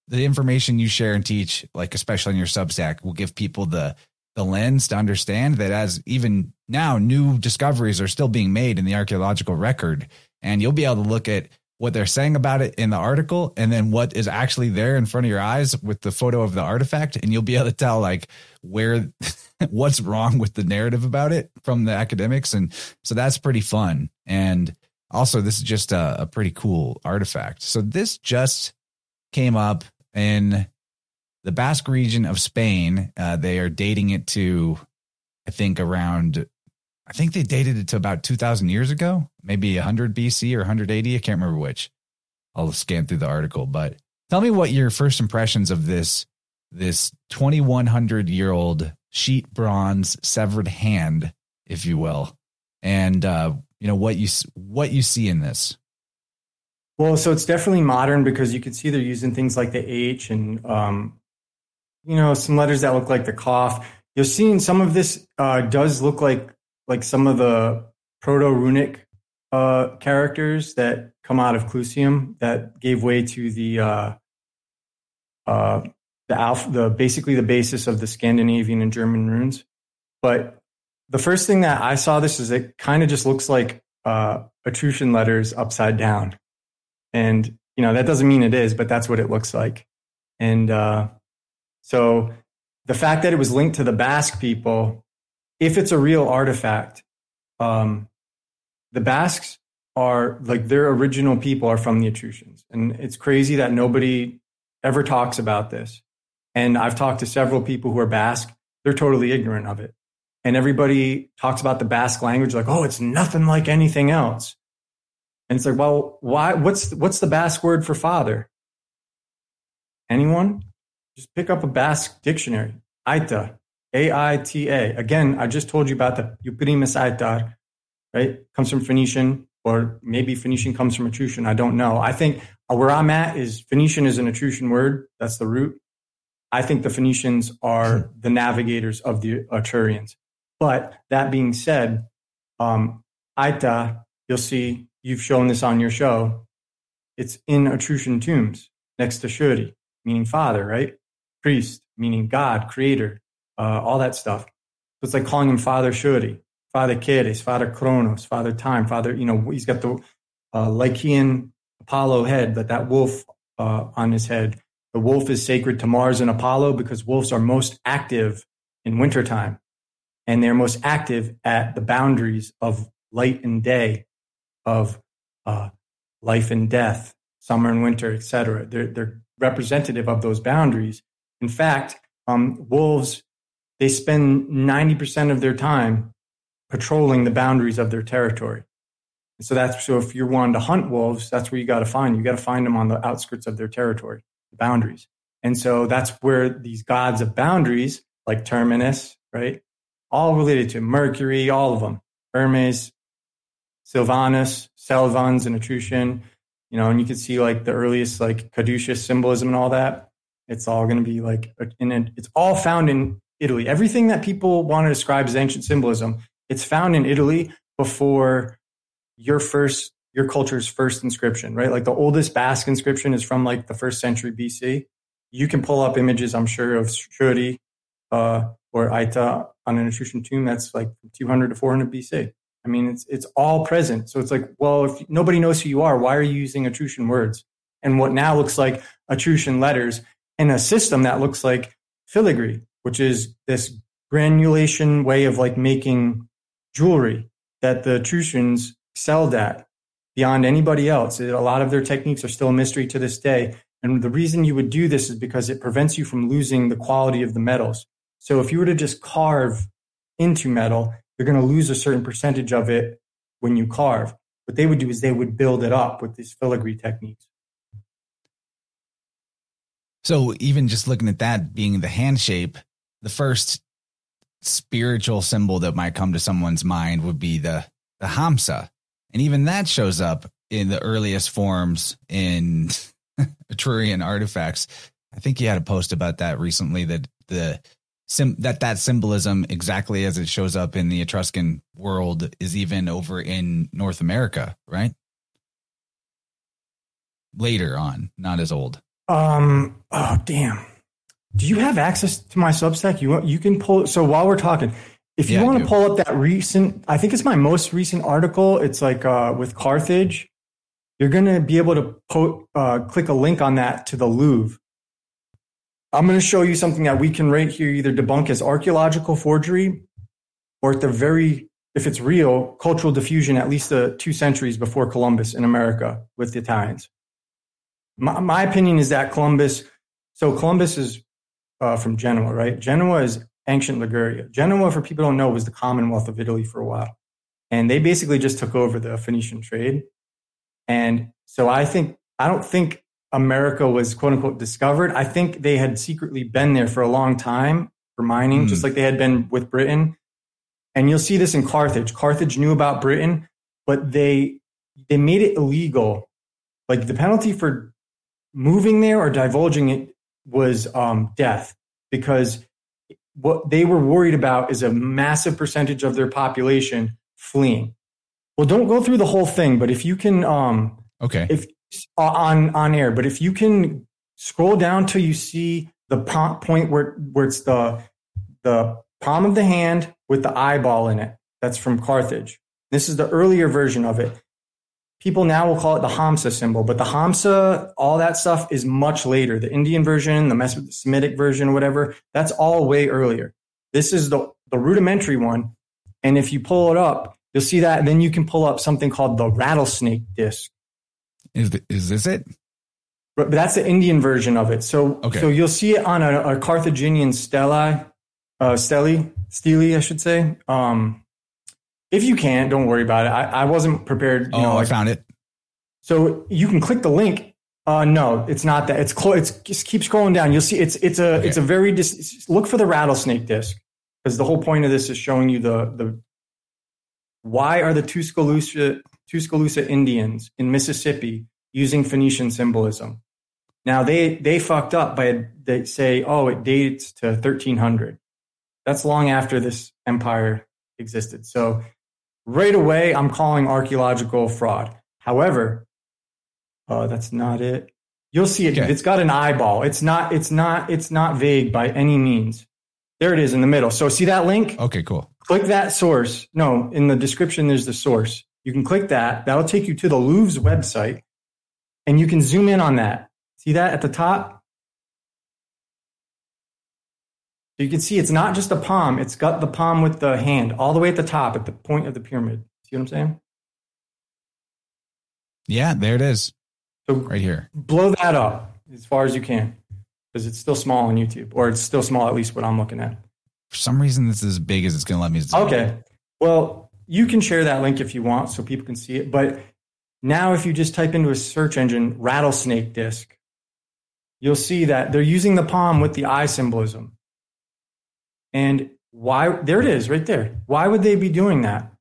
the information you share and teach, like especially on your Substack, will give people the the lens to understand that as even now new discoveries are still being made in the archaeological record. And you'll be able to look at what they're saying about it in the article and then what is actually there in front of your eyes with the photo of the artifact. And you'll be able to tell like where what's wrong with the narrative about it from the academics. And so that's pretty fun. And also this is just a, a pretty cool artifact. So this just came up in the Basque region of Spain. Uh, they are dating it to, I think, around, I think they dated it to about 2,000 years ago, maybe 100 BC or 180. I can't remember which. I'll scan through the article, but tell me what your first impressions of this this 2100 year old sheet bronze severed hand, if you will, and uh, you know what you what you see in this. Well, so it's definitely modern because you can see they're using things like the H and um, you know, some letters that look like the koph. You're seeing some of this uh, does look like like some of the proto runic uh, characters that come out of Clusium that gave way to the uh, uh, the alpha, the basically the basis of the Scandinavian and German runes. But the first thing that I saw this is it kind of just looks like uh, Etruscan letters upside down, and you know that doesn't mean it is, but that's what it looks like. And uh, so the fact that it was linked to the Basque people, if it's a real artifact, um, the Basques are like their original people are from the Etruscans. And it's crazy that nobody ever talks about this. And I've talked to several people who are Basque, they're totally ignorant of it. And everybody talks about the Basque language like, oh, it's nothing like anything else. And it's like, well, why? What's what's the Basque word for father? Anyone? Just pick up a Basque dictionary. Aita, A I T A. Again, I just told you about the Euprimus Aitar, right? Comes from Phoenician, or maybe Phoenician comes from Etruscan. I don't know. I think where I'm at is Phoenician is an Etruscan word. That's the root. I think the Phoenicians are hmm. the navigators of the Etrurians. But that being said, um, Aita, you'll see, you've shown this on your show. It's in Etruscan tombs next to Shuri, meaning father, right? Priest, meaning God, creator, uh, all that stuff. So it's like calling him Father Shuri, Father Keres, Father Kronos, Father Time, Father, you know, he's got the uh, Lycaean Apollo head, but that wolf uh, on his head. The wolf is sacred to Mars and Apollo because wolves are most active in wintertime. And they're most active at the boundaries of light and day, of uh, life and death, summer and winter, etc. They're, they're representative of those boundaries. In fact, um, wolves, they spend 90% of their time patrolling the boundaries of their territory. And so that's so if you're wanting to hunt wolves, that's where you got to find. You got to find them on the outskirts of their territory, the boundaries. And so that's where these gods of boundaries, like Terminus, right, all related to Mercury, all of them, Hermes, Silvanus, Selvans, and Etruscan, you know, and you can see like the earliest like caduceus symbolism and all that It's all going to be like, it's all found in Italy. Everything that people want to describe as ancient symbolism, it's found in Italy before your first, your culture's first inscription, right? Like the oldest Basque inscription is from like the first century BC. You can pull up images, I'm sure, of Shuri uh, or Aita on an Etruscan tomb that's like 200 to 400 BC. I mean, it's it's all present. So it's like, well, if nobody knows who you are, why are you using Etruscan words and what now looks like Etruscan letters in a system that looks like filigree, which is this granulation way of like making jewelry that the Etruscans excelled at beyond anybody else. A lot of their techniques are still a mystery to this day. And the reason you would do this is because it prevents you from losing the quality of the metals. So if you were to just carve into metal, you're going to lose a certain percentage of it when you carve. What they would do is they would build it up with these filigree techniques. So even just looking at that being the hand shape, the first spiritual symbol that might come to someone's mind would be the the hamsa. And even that shows up in the earliest forms in Etrurian artifacts. I think you had a post about that recently that the sim, that that symbolism exactly as it shows up in the Etruscan world is even over in North America, right? Later on, not as old. Um. Oh, damn. Do you have access to my Substack? You you can pull. So while we're talking, if you yeah, want to pull up that recent, I think it's my most recent article. It's like uh, with Carthage. You're going to be able to po- uh, click a link on that to the Louvre I'm going to show you something that we can right here either debunk as archaeological forgery or at the very, if it's real, cultural diffusion at least the two centuries before Columbus in America with the Italians. My, my opinion is that Columbus, so Columbus is uh, from Genoa, right? Genoa is ancient Liguria. Genoa, for people don't know, was the Commonwealth of Italy for a while. And they basically just took over the Phoenician trade. And so I think, I don't think America was quote unquote discovered. I think they had secretly been there for a long time for mining, mm. just like they had been with Britain. And you'll see this in Carthage. Carthage knew about Britain, but they they made it illegal. Like the penalty for moving there or divulging it was um, death, because what they were worried about is a massive percentage of their population fleeing. Well, don't go through the whole thing, but if you can, um, okay, if on on air. But if you can scroll down till you see the point where where it's the the palm of the hand with the eyeball in it, that's from Carthage. This is the earlier version of it. People now will call it the Hamsa symbol, but the Hamsa, all that stuff is much later. The Indian version, the Semitic version, whatever, that's all way earlier. This is the, the rudimentary one. And if you pull it up, you'll see that. And then you can pull up something called the rattlesnake disc. Is the, is this it? But, that's the Indian version of it. So okay. so you'll see it on a, a Carthaginian stela, uh, stele, stele, I should say. Um, if you can't, don't worry about it. I, I wasn't prepared. You oh, know, like, I found it. So you can click the link. Uh, no, it's not that. It's close. It's just keep scrolling down. You'll see it's it's a okay. it's a very dis- look for the rattlesnake disc because the whole point of this is showing you the the why are the Tuscaloosa Tuscaloosa Indians in Mississippi using Phoenician symbolism. Now they they fucked up by they say, oh, it dates to 1300. That's long after this empire existed. So right away, I'm calling archaeological fraud. However, uh, that's not it. You'll see it. Okay. It's got an eyeball. It's not. It's not. It's not vague by any means. There it is in the middle. So see that link? Okay, cool. Click that source. No, in the description, there's the source. You can click that. That'll take you to the Louvre's website and you can zoom in on that. See that at the top? So you can see it's not just a palm, it's got the palm with the hand all the way at the top at the point of the pyramid. See what I'm saying? Yeah, there it is. So right here. Blow that up as far as you can because it's still small on YouTube, or it's still small, at least what I'm looking at. For some reason, this is as big as it's going to let me. Zoom. Okay. Well, you can share that link if you want so people can see it. But now, if you just type into a search engine rattlesnake disc, you'll see that they're using the palm with the eye symbolism. And why? There it is, right there. Why would they be doing that?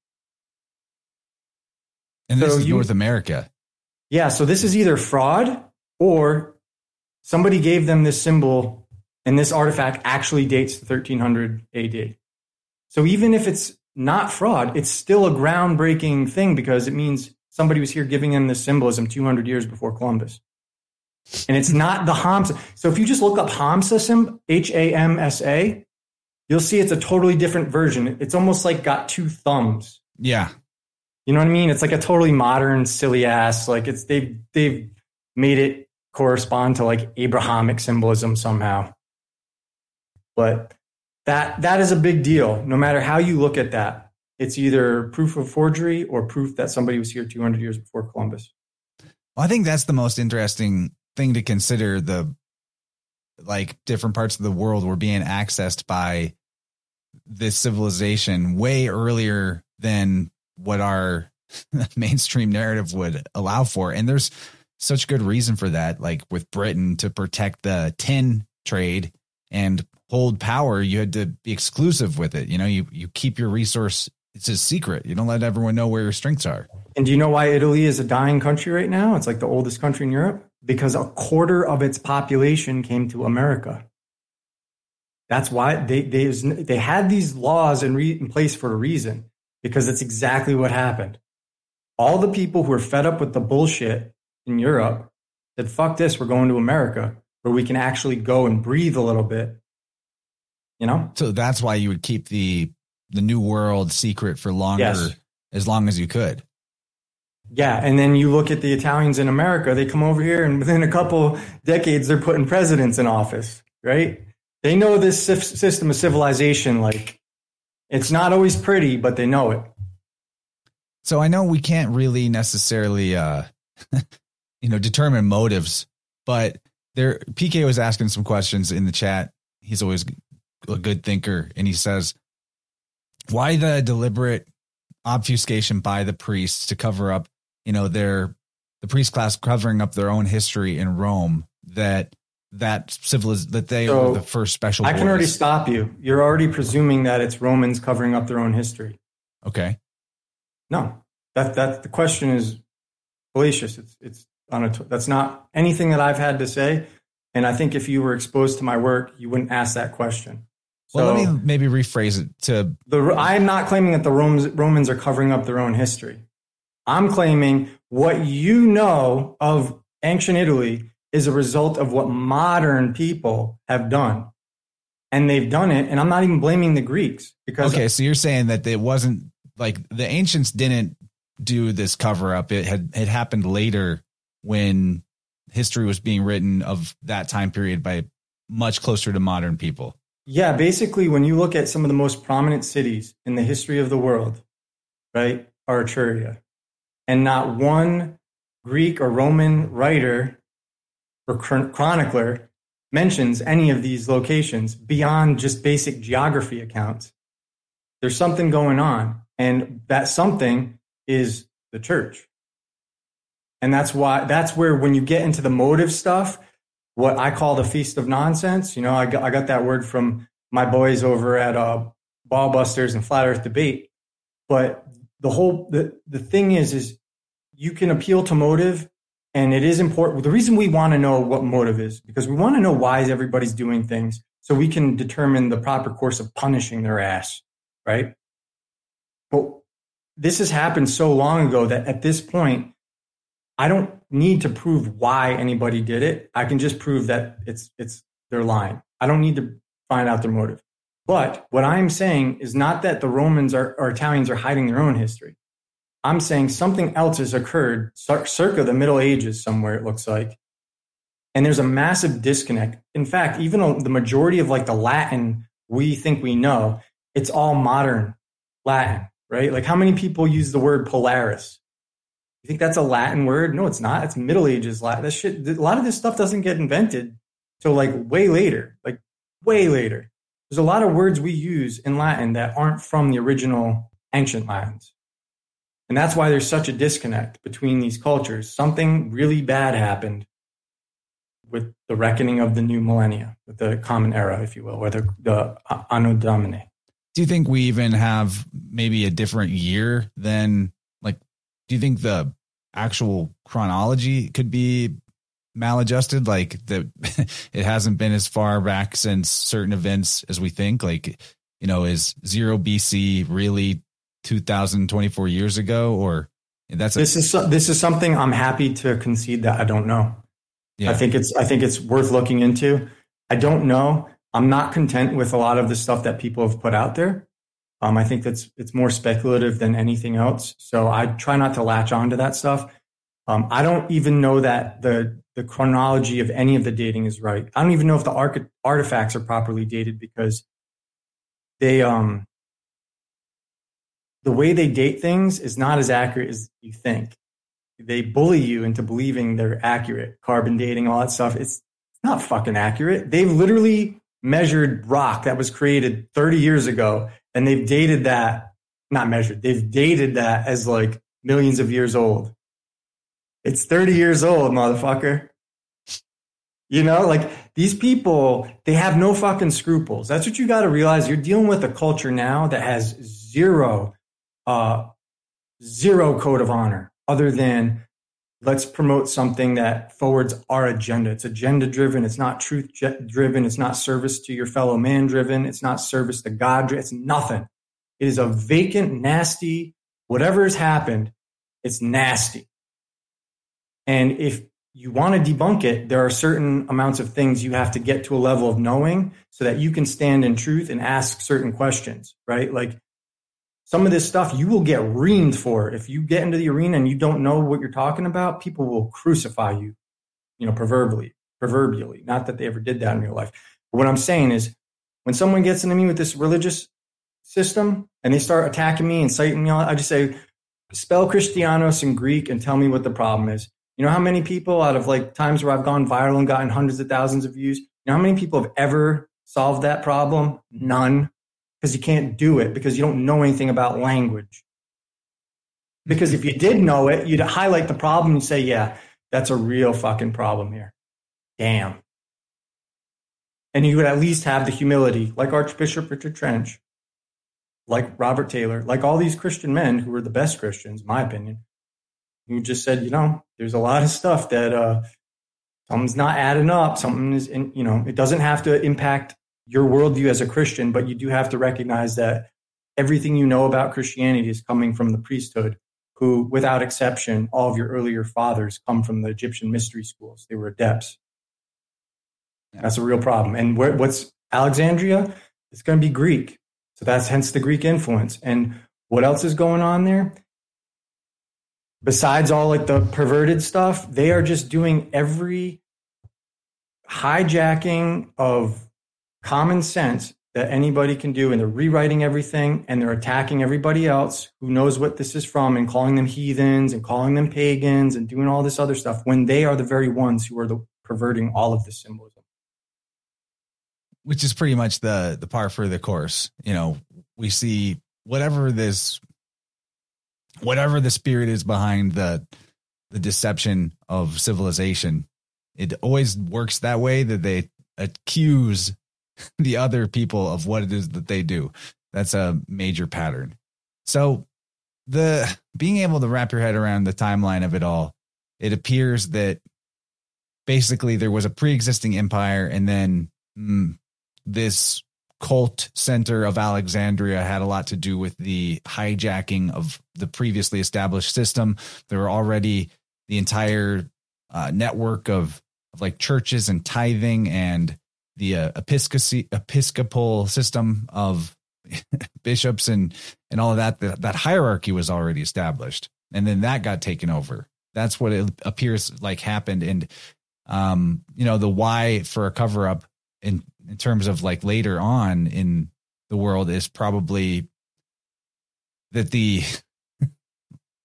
And this so is you, North America. Yeah. So this is either fraud or somebody gave them this symbol, and this artifact actually dates to 1300 AD. So even if it's not fraud, it's still a groundbreaking thing because it means somebody was here giving them this symbolism 200 years before Columbus. And it's not the Hamsa. So if you just look up Hamsa, H A M S A, you'll see it's a totally different version. It's almost like got two thumbs. Yeah. You know what I mean? It's like a totally modern, silly ass. Like it's they've they've made it correspond to like Abrahamic symbolism somehow. But that that is a big deal. No matter how you look at that, it's either proof of forgery or proof that somebody was here 200 years before Columbus. Well, I think that's the most interesting thing to consider. The like different parts of the world were being accessed by this civilization way earlier than what our mainstream narrative would allow for. And there's such good reason for that. Like with Britain to protect the tin trade and hold power, you had to be exclusive with it. You know, you, you keep your resource, it's a secret. You don't let everyone know where your strengths are. And do you know why Italy is a dying country right now? It's like the oldest country in Europe because a quarter of its population came to America. That's why they they they had these laws in, re, in place for a reason because it's exactly what happened. All the people who are fed up with the bullshit in Europe said, "Fuck this, we're going to America where we can actually go and breathe a little bit." You know. So that's why you would keep the the new world secret for longer, yes. as long as you could. Yeah, and then you look at the Italians in America; they come over here, and within a couple decades, they're putting presidents in office, right? They know this system of civilization. Like, it's not always pretty, but they know it. So I know we can't really necessarily, uh, you know, determine motives, but there, PK was asking some questions in the chat. He's always a good thinker, and he says, "Why the deliberate obfuscation by the priests to cover up, you know, their the priest class covering up their own history in Rome that that civilization that they so were the first special. I can already stop you. You're already presuming that it's Romans covering up their own history. Okay. No, that that the question is fallacious. It's it's on a that's not anything that I've had to say. And I think if you were exposed to my work, you wouldn't ask that question. So well, let me maybe rephrase it to the. I am not claiming that the Romans Romans are covering up their own history. I'm claiming what you know of ancient Italy is a result of what modern people have done. And they've done it. And I'm not even blaming the Greeks because. Okay. So you're saying that it wasn't like the ancients didn't do this cover up. It had, it happened later when history was being written of that time period by much closer to modern people. Yeah. Basically, when you look at some of the most prominent cities in the history of the world, right, are Etruria. And not one Greek or Roman writer or chronicler mentions any of these locations beyond just basic geography accounts. There's something going on, and that something is the church. And that's why, that's where when you get into the motive stuff, what I call the feast of nonsense, you know, I got, I got that word from my boys over at uh, Ballbusters and Flat Earth Debate. But the whole, the, the thing is, is you can appeal to motive and it is important. The reason we want to know what motive is because we want to know why everybody's doing things so we can determine the proper course of punishing their ass, right? But this has happened so long ago that at this point, I don't need to prove why anybody did it. I can just prove that it's it's their lying. I don't need to find out their motive. But what I'm saying is not that the Romans are, or Italians are hiding their own history. I'm saying something else has occurred circa the Middle Ages somewhere, it looks like. And there's a massive disconnect. In fact, even the majority of like the Latin we think we know, it's all modern Latin, right? Like how many people use the word Polaris? You think that's a Latin word? No, it's not. It's Middle Ages Latin. That shit, a lot of this stuff doesn't get invented till like way later, like way later. There's a lot of words we use in Latin that aren't from the original ancient Latins. And that's why there's such a disconnect between these cultures. Something really bad happened with the reckoning of the new millennia, with the common era, if you will, or the, the uh, Anno Domini. Do you think we even have maybe a different year than like, do you think the actual chronology could be maladjusted? Like the it hasn't been as far back since certain events as we think. Like you know, is zero BC really 2024 years ago, or that's a- this is this is something I'm happy to concede that I don't know. Yeah. I think it's I think it's worth looking into. I don't know. I'm not content with a lot of the stuff that people have put out there. Um, I think that's it's more speculative than anything else. So I try not to latch on to that stuff. Um, I don't even know that the the chronology of any of the dating is right. I don't even know if the artifacts are properly dated because they um the way they date things is not as accurate as you think. They bully you into believing they're accurate. Carbon dating, all that stuff. It's not fucking accurate. They've literally measured rock that was created 30 years ago and they've dated that, not measured, they've dated that as like millions of years old. It's 30 years old, motherfucker. You know, like these people, they have no fucking scruples. That's what you got to realize. You're dealing with a culture now that has zero, uh, zero code of honor other than let's promote something that forwards our agenda. It's agenda driven. It's not truth driven. It's not service to your fellow man driven. It's not service to God. It's nothing. It is a vacant, nasty, whatever has happened, it's nasty. And if you want to debunk it, there are certain amounts of things you have to get to a level of knowing so that you can stand in truth and ask certain questions, right? Like some of this stuff you will get reamed for. If you get into the arena and you don't know what you're talking about, people will crucify you, you know, proverbially, proverbially. Not that they ever did that in real life. But what I'm saying is when someone gets into me with this religious system and they start attacking me, inciting me, I just say, spell Christianos in Greek and tell me what the problem is. You know how many people out of like times where I've gone viral and gotten hundreds of thousands of views, you know how many people have ever solved that problem? None because you can't do it because you don't know anything about language. Because if you did know it, you'd highlight the problem and say, yeah, that's a real fucking problem here. Damn. And you would at least have the humility, like Archbishop Richard Trench, like Robert Taylor, like all these Christian men who were the best Christians, in my opinion, who just said, you know, there's a lot of stuff that uh, something's not adding up. Something is, in, you know, it doesn't have to impact your worldview as a Christian, but you do have to recognize that everything you know about Christianity is coming from the priesthood, who, without exception, all of your earlier fathers come from the Egyptian mystery schools. They were adepts. That's a real problem. And what's Alexandria? It's going to be Greek. So that's hence the Greek influence. And what else is going on there? Besides all like the perverted stuff, they are just doing every hijacking of common sense that anybody can do, and they're rewriting everything and they're attacking everybody else who knows what this is from and calling them heathens and calling them pagans and doing all this other stuff when they are the very ones who are the perverting all of this symbolism. Which is pretty much the the par for the course. You know, we see whatever this whatever the spirit is behind the the deception of civilization, it always works that way that they accuse the other people of what it is that they do. That's a major pattern. So the being able to wrap your head around the timeline of it all, it appears that basically there was a pre-existing empire and then mm, this cult center of Alexandria had a lot to do with the hijacking of the previously established system. There were already the entire uh, network of, of like churches and tithing and the uh, episcopacy, episcopal system of bishops and and all of that, that that hierarchy was already established and then that got taken over that's what it appears like happened and um you know the why for a cover up in in terms of like later on in the world is probably that the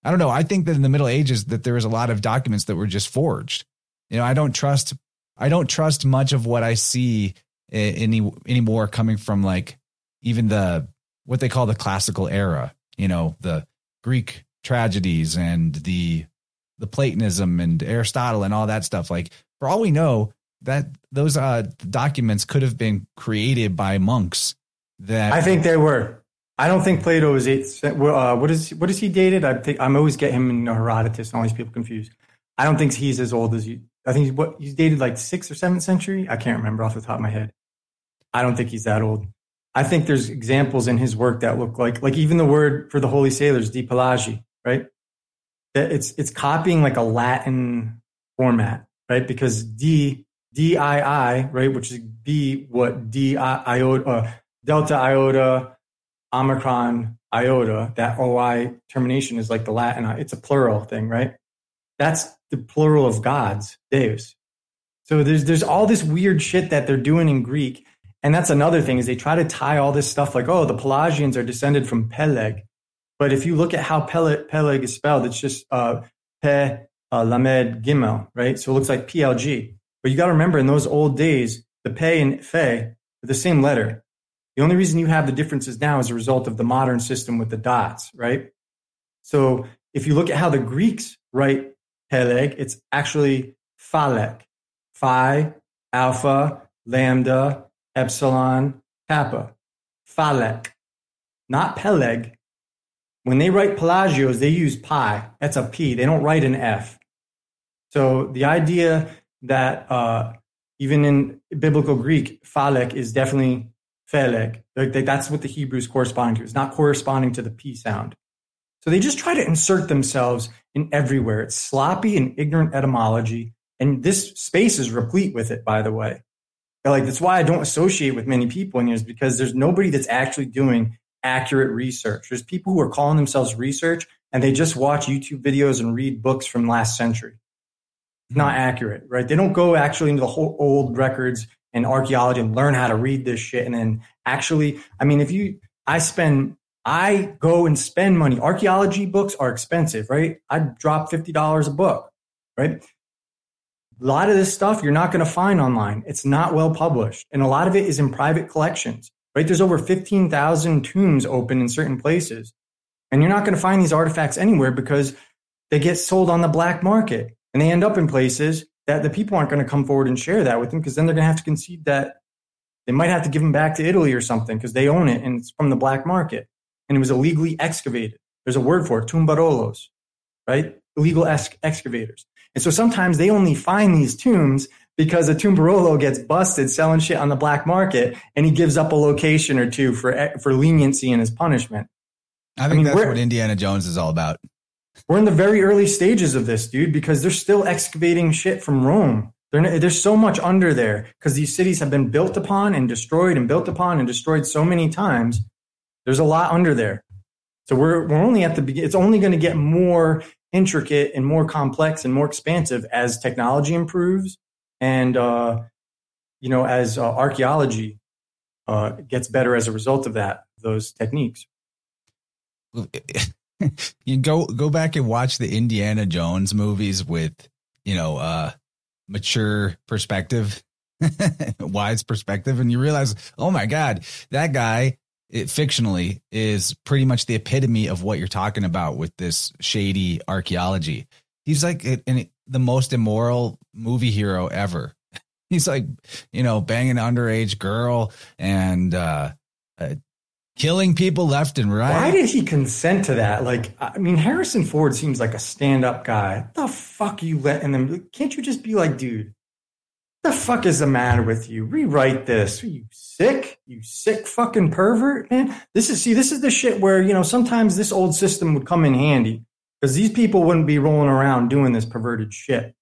I don't know. I think that in the Middle Ages that there was a lot of documents that were just forged. You know, I don't trust I don't trust much of what I see any anymore coming from like even the what they call the classical era, you know, the Greek tragedies and the the Platonism and Aristotle and all that stuff. Like for all we know, that those uh, documents could have been created by monks. That I think they were. I don't think Plato is eight. Uh, what is what is he dated? I think I'm always get him and Herodotus and all these people confused. I don't think he's as old as you I think he's what he's dated like sixth or seventh century. I can't remember off the top of my head. I don't think he's that old. I think there's examples in his work that look like like even the word for the holy sailors, di pelagi, right? That it's it's copying like a Latin format, right? Because D D I I, right, which is B what D I iota uh, delta iota omicron iota, that OI termination is like the Latin, it's a plural thing, right? That's the plural of gods, Deus. So there's there's all this weird shit that they're doing in Greek. And that's another thing is they try to tie all this stuff like, oh, the Pelasgians are descended from Peleg. But if you look at how Peleg, Peleg is spelled, it's just uh, Pe uh, Lamed Gimel, right? So it looks like PLG. But you got to remember in those old days, the Pe and Fe are the same letter. The only reason you have the differences now is a result of the modern system with the dots, right? So if you look at how the Greeks write Peleg, it's actually Phalek, Phi, Alpha, Lambda, Epsilon, Kappa. Phalek, not Peleg. When they write Pelagios, they use pi. That's a P. They don't write an F. So the idea that uh, even in biblical Greek, Phalek is definitely Pheleg. Like that's what the Hebrews correspond to. It's not corresponding to the P sound. So they just try to insert themselves in everywhere. It's sloppy and ignorant etymology. And this space is replete with it, by the way. like that's why I don't associate with many people in here is because there's nobody that's actually doing accurate research. There's people who are calling themselves research and they just watch YouTube videos and read books from last century. Not hmm. accurate, right? They don't go actually into the whole old records and archaeology and learn how to read this shit. And then actually, I mean, if you, I spend, I go and spend money. Archaeology books are expensive, right? I drop $50 a book, right? A lot of this stuff you're not going to find online. It's not well published. And a lot of it is in private collections, right? There's over 15,000 tombs open in certain places. And you're not going to find these artifacts anywhere because they get sold on the black market and they end up in places that the people aren't going to come forward and share that with them because then they're going to have to concede that they might have to give them back to Italy or something because they own it and it's from the black market and it was illegally excavated. There's a word for it, tombarolos, right? Illegal ex- excavators. And so sometimes they only find these tombs because a tombarolo gets busted selling shit on the black market and he gives up a location or two for, for leniency in his punishment. I think I mean, that's what Indiana Jones is all about. We're in the very early stages of this, dude, because they're still excavating shit from Rome. there's so much under there because these cities have been built upon and destroyed and built upon and destroyed so many times. There's a lot under there. So we're, we're only at the beginning. It's only going to get more intricate and more complex and more expansive as technology improves and, uh, you know, as uh, archaeology uh, gets better as a result of that, those techniques. you go go back and watch the Indiana Jones movies with you know uh mature perspective, wise perspective, and you realize, oh my god, that guy it, fictionally is pretty much the epitome of what you're talking about with this shady archaeology. He's like an, the most immoral movie hero ever. He's like, you know, banging an underage girl and uh, uh, killing people left and right. Why did he consent to that? Like, I mean, Harrison Ford seems like a stand-up guy. The fuck you letting them? Can't you just be like, dude? The fuck is the matter with you? Rewrite this. Are you sick? You sick fucking pervert, man. This is see, this is the shit where you know sometimes this old system would come in handy because these people wouldn't be rolling around doing this perverted shit.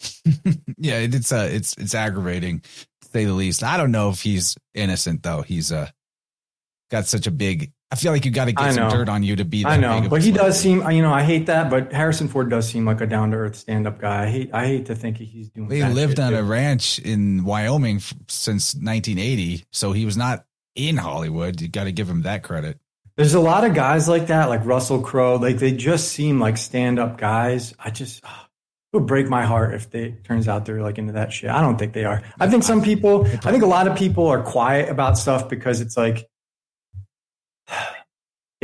yeah, it's uh, it's it's aggravating to say the least. I don't know if he's innocent though. He's uh got such a big. I feel like you got to get some dirt on you to be. That I know, but he does seem. You know, I hate that, but Harrison Ford does seem like a down to earth stand up guy. I hate. I hate to think he's doing. He lived on too. a ranch in Wyoming since 1980, so he was not in Hollywood. You got to give him that credit. There's a lot of guys like that, like Russell Crowe. Like they just seem like stand up guys. I just. Ah, it would break my heart if they turns out they're like into that shit. I don't think they are. I think some people, I think a lot of people are quiet about stuff because it's like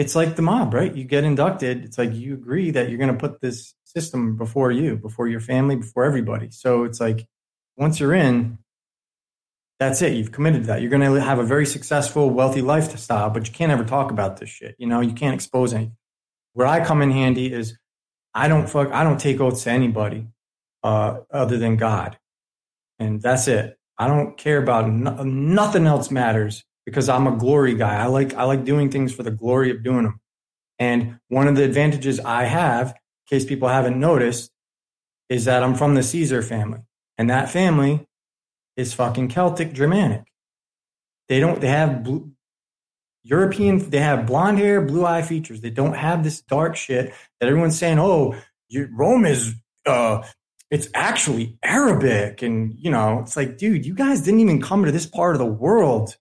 it's like the mob, right? You get inducted. It's like you agree that you're going to put this system before you, before your family, before everybody. So it's like once you're in, that's it. You've committed to that. You're going to have a very successful, wealthy lifestyle, but you can't ever talk about this shit. You know, you can't expose anything. Where I come in handy is I don't fuck, I don't take oaths to anybody. uh, other than God. And that's it. I don't care about no, nothing else matters because I'm a glory guy. I like I like doing things for the glory of doing them. And one of the advantages I have, in case people haven't noticed, is that I'm from the Caesar family. And that family is fucking Celtic Germanic. They don't they have blue, European they have blonde hair, blue eye features. They don't have this dark shit that everyone's saying, "Oh, Rome is uh it's actually Arabic. And, you know, it's like, dude, you guys didn't even come to this part of the world.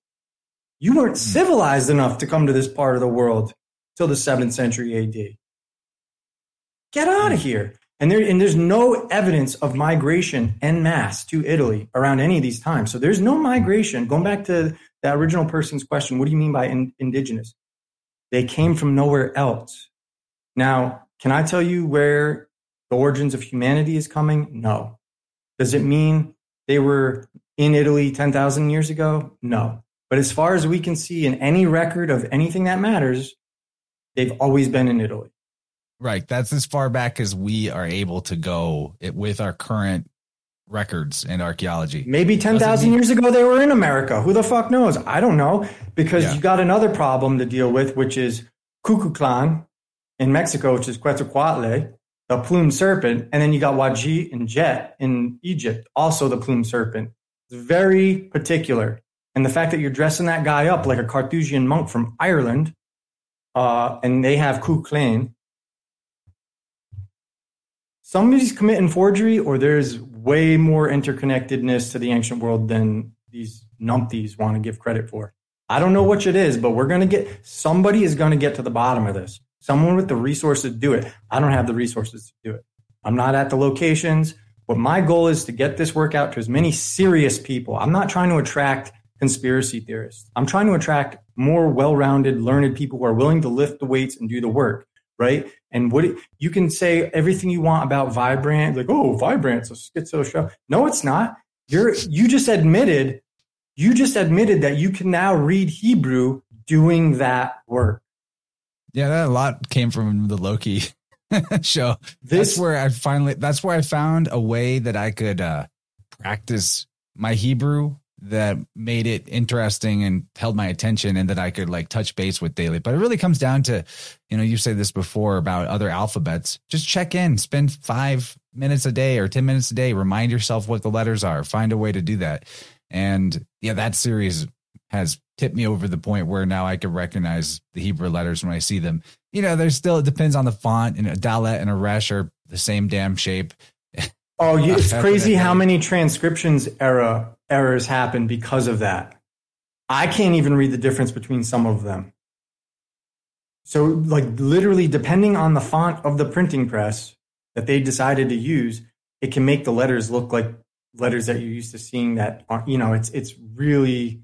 You weren't hmm. civilized enough to come to this part of the world till the seventh century AD. Get out of hmm. here. And there, and there's no evidence of migration en masse to Italy around any of these times. So there's no migration. Going back to that original person's question, what do you mean by in, indigenous? They came from nowhere else. Now, can I tell you where the origins of humanity is coming? No. Does it mean they were in Italy 10,000 years ago? No. But as far as we can see in any record of anything that matters, they've always been in Italy. Right. That's as far back as we are able to go with our current records and archaeology. Maybe 10,000 years ago they were in America. Who the fuck knows? I don't know because yeah. you got another problem to deal with, which is Kukulkan in Mexico, which is Quetzalcoatl, the plumed serpent, and then you got Wadji and Jet in Egypt, also the plumed serpent. It's very particular. And the fact that you're dressing that guy up like a Carthusian monk from Ireland, uh, and they have Ku Cuchulainn, somebody's committing forgery, or there's way more interconnectedness to the ancient world than these numpties want to give credit for. I don't know which it is, but we're going to get somebody is going to get to the bottom of this someone with the resources to do it. I don't have the resources to do it. I'm not at the locations. But my goal is to get this work out to as many serious people. I'm not trying to attract conspiracy theorists. I'm trying to attract more well-rounded, learned people who are willing to lift the weights and do the work, right? And what you can say everything you want about Vibe Rant, like, oh, Vibe Rant's a schizo show. No, it's not. You're you just admitted, you just admitted that you can now read Hebrew doing that work. Yeah, that a lot came from the Loki show. This that's where I finally that's where I found a way that I could uh practice my Hebrew that made it interesting and held my attention and that I could like touch base with daily. But it really comes down to, you know, you've said this before about other alphabets. Just check in, spend five minutes a day or 10 minutes a day, remind yourself what the letters are, find a way to do that. And yeah, that series has tipped me over the point where now I can recognize the Hebrew letters when I see them. You know, there's still it depends on the font. And a Dalet and a Resh are the same damn shape. Oh, it's crazy how many transcriptions error errors happen because of that. I can't even read the difference between some of them. So, like, literally, depending on the font of the printing press that they decided to use, it can make the letters look like letters that you're used to seeing. That are, you know, it's it's really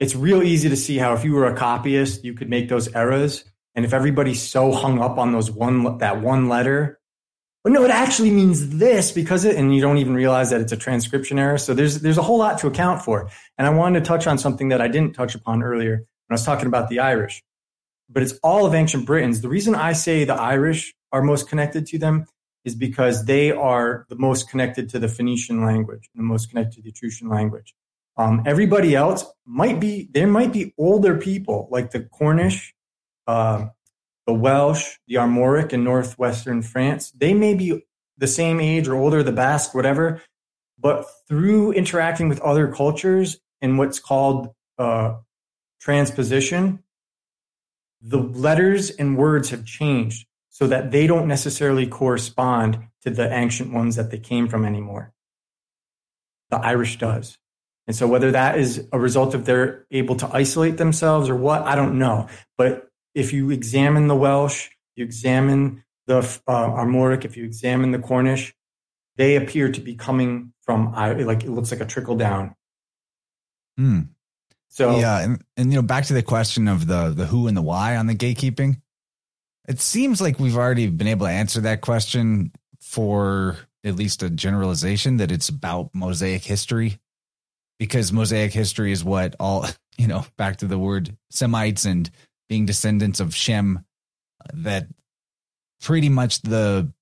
it's real easy to see how if you were a copyist, you could make those errors. And if everybody's so hung up on those one that one letter, but no, it actually means this because it, and you don't even realize that it's a transcription error. So there's there's a whole lot to account for. And I wanted to touch on something that I didn't touch upon earlier when I was talking about the Irish. But it's all of ancient Britons. The reason I say the Irish are most connected to them is because they are the most connected to the Phoenician language, the most connected to the Etruscan language. Um, everybody else might be there might be older people like the Cornish, uh, the Welsh, the Armoric in northwestern France. They may be the same age or older, the Basque, whatever. But through interacting with other cultures and what's called uh, transposition, the letters and words have changed so that they don't necessarily correspond to the ancient ones that they came from anymore. The Irish does. And so whether that is a result of they're able to isolate themselves or what, I don't know. But if you examine the Welsh, you examine the uh, Armoric, if you examine the Cornish, they appear to be coming from like it looks like a trickle down. Hmm. So yeah, and, and you know back to the question of the the who and the why on the gatekeeping. It seems like we've already been able to answer that question for at least a generalization that it's about Mosaic history because Mosaic history is what all, you know, back to the word Semites and being descendants of Shem, that pretty much the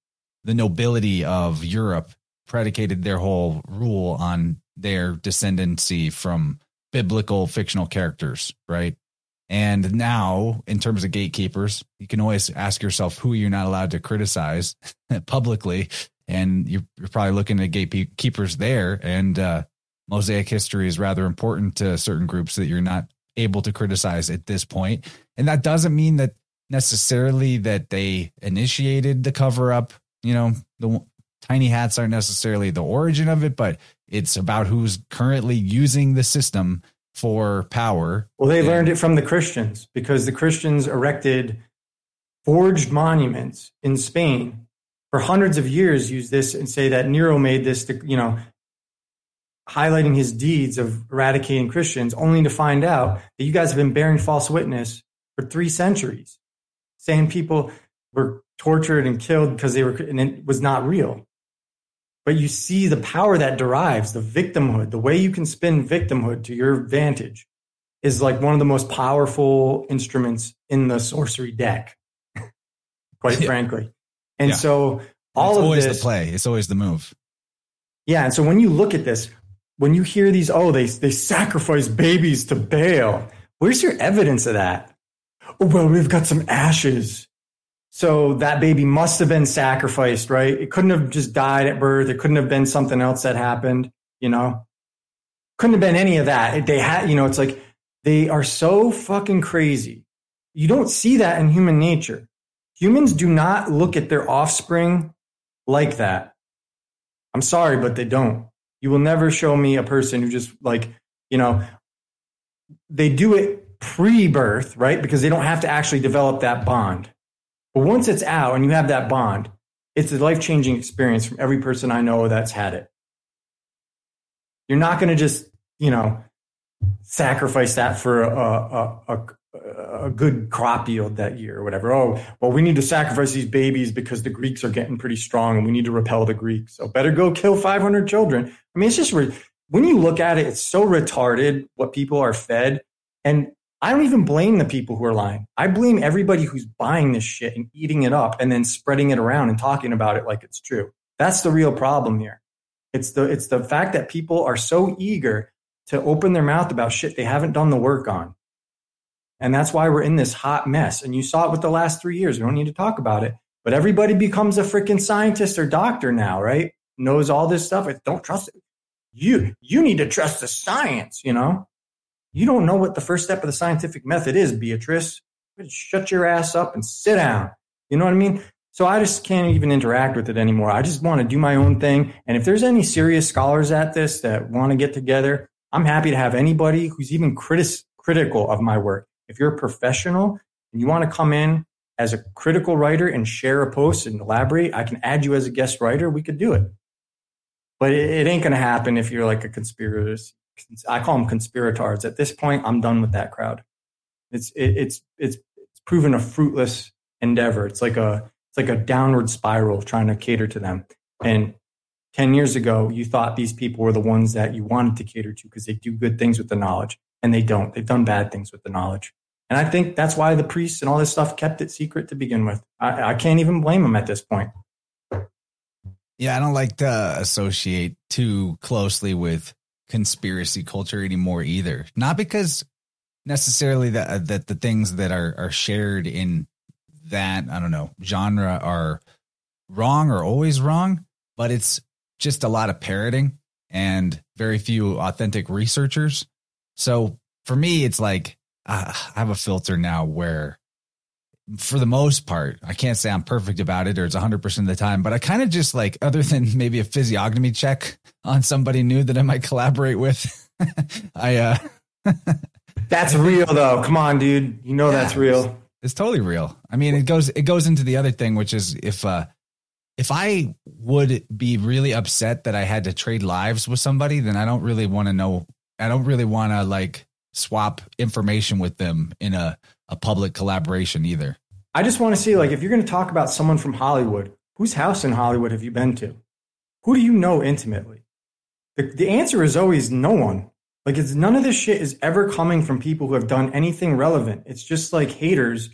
the nobility of Europe predicated their whole rule on their descendancy from biblical fictional characters, right? And now, in terms of gatekeepers, you can always ask yourself who you're not allowed to criticize publicly. And you're, you're, probably looking at gatekeepers there. And uh, Mosaic history is rather important to certain groups that you're not able to criticize at this point. And that doesn't mean that necessarily that they initiated the cover up. You know, the tiny hats aren't necessarily the origin of it, but it's about who's currently using the system for power. Well, they and, learned it from the Christians because the Christians erected forged monuments in Spain for hundreds of years. Use this and say that Nero made this, to, you know, highlighting his deeds of eradicating Christians, only to find out that you guys have been bearing false witness for three centuries, saying people were tortured and killed because they were, and it was not real. But you see the power that derives the victimhood the way you can spin victimhood to your advantage is like one of the most powerful instruments in the sorcery deck quite yeah. frankly. And yeah. so all it's of always this, the play. It's always the move. Yeah and so when you look at this when you hear these oh they they sacrifice babies to baal where's your evidence of that oh well we've got some ashes so that baby must have been sacrificed, right? It couldn't have just died at birth. It couldn't have been something else that happened, you know? Couldn't have been any of that. They had, you know, it's like they are so fucking crazy. You don't see that in human nature. Humans do not look at their offspring like that. I'm sorry, but they don't. You will never show me a person who just like, you know, they do it pre birth, right? Because they don't have to actually develop that bond but once it's out and you have that bond, it's a life changing experience from every person I know that's had it. You're not going to just, you know, sacrifice that for a, a, a, a, good crop yield that year or whatever. Oh, well, we need to sacrifice these babies because the Greeks are getting pretty strong and we need to repel the Greeks. So better go kill 500 children. I mean, it's just, when you look at it, it's so retarded what people are fed. And I don't even blame the people who are lying. I blame everybody who's buying this shit and eating it up and then spreading it around and talking about it like it's true. That's the real problem here. It's the it's the fact that people are so eager to open their mouth about shit they haven't done the work on. And that's why we're in this hot mess. And you saw it with the last 3 years. We don't need to talk about it. But everybody becomes a freaking scientist or doctor now, right? Knows all this stuff. Don't trust it. You you need to trust the science, you know? You don't know what the first step of the scientific method is, Beatrice. Shut your ass up and sit down. You know what I mean? So I just can't even interact with it anymore. I just want to do my own thing. And if there's any serious scholars at this that want to get together, I'm happy to have anybody who's even critis- critical of my work. If you're a professional and you want to come in as a critical writer and share a post and elaborate, I can add you as a guest writer. We could do it. But it, ain't going to happen if you're like a conspiracy I call them conspirators. At this point, I'm done with that crowd. It's it, it's it's it's proven a fruitless endeavor. It's like a it's like a downward spiral trying to cater to them. And 10 years ago, you thought these people were the ones that you wanted to cater to because they do good things with the knowledge, and they don't. They've done bad things with the knowledge. And I think that's why the priests and all this stuff kept it secret to begin with. I, I can't even blame them at this point. Yeah, I don't like to associate too closely with conspiracy culture anymore either. Not because necessarily that uh, that the things that are are shared in that I don't know genre are wrong or always wrong, but it's just a lot of parroting and very few authentic researchers. So for me, it's like uh, I have a filter now where for the most part, I can't say I'm perfect about it or it's 100% of the time, but I kind of just like, other than maybe a physiognomy check on somebody new that I might collaborate with, I, uh, that's real though. Come on, dude. You know yeah, that's real. It's, it's, totally real. I mean, it goes, it goes into the other thing, which is if, uh, if I would be really upset that I had to trade lives with somebody, then I don't really want to know. I don't really want to like swap information with them in a a public collaboration either. I just want to see, like, if you're going to talk about someone from Hollywood, whose house in Hollywood have you been to? Who do you know intimately? The, the answer is always no one. Like, it's none of this shit is ever coming from people who have done anything relevant. It's just like haters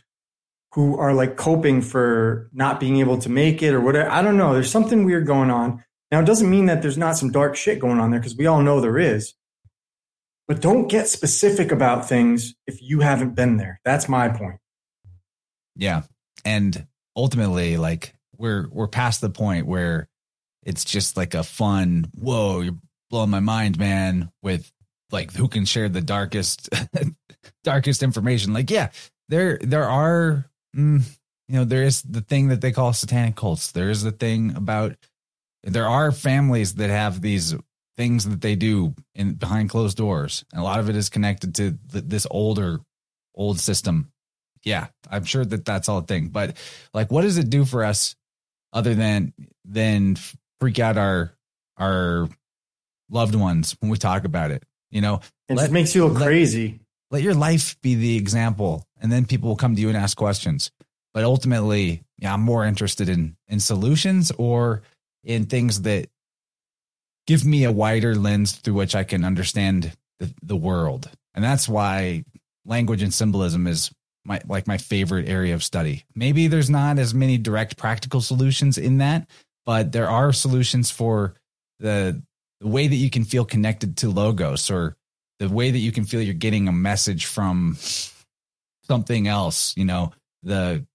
who are like coping for not being able to make it or whatever. I don't know. There's something weird going on. Now, it doesn't mean that there's not some dark shit going on there because we all know there is. But don't get specific about things if you haven't been there. That's my point. Yeah. And ultimately, like we're we're past the point where it's just like a fun, whoa, you're blowing my mind, man, with like who can share the darkest darkest information. Like, yeah, there there are mm, you know, there is the thing that they call satanic cults. There is the thing about there are families that have these things that they do in behind closed doors. And a lot of it is connected to th- this older old system. Yeah, I'm sure that that's all a thing. But like, what does it do for us other than than freak out our our loved ones when we talk about it? You know, it let, just makes you look let, crazy. Let your life be the example, and then people will come to you and ask questions. But ultimately, yeah, I'm more interested in in solutions or in things that give me a wider lens through which I can understand the, the world. And that's why language and symbolism is my like my favorite area of study. Maybe there's not as many direct practical solutions in that, but there are solutions for the the way that you can feel connected to logos or the way that you can feel you're getting a message from something else, you know, the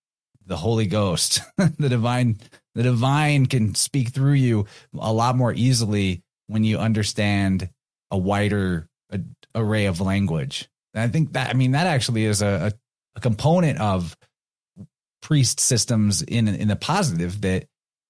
the Holy Ghost, the divine the divine can speak through you a lot more easily when you understand a wider a, array of language. And I think that I mean that actually is a, a, a component of priest systems in in the positive that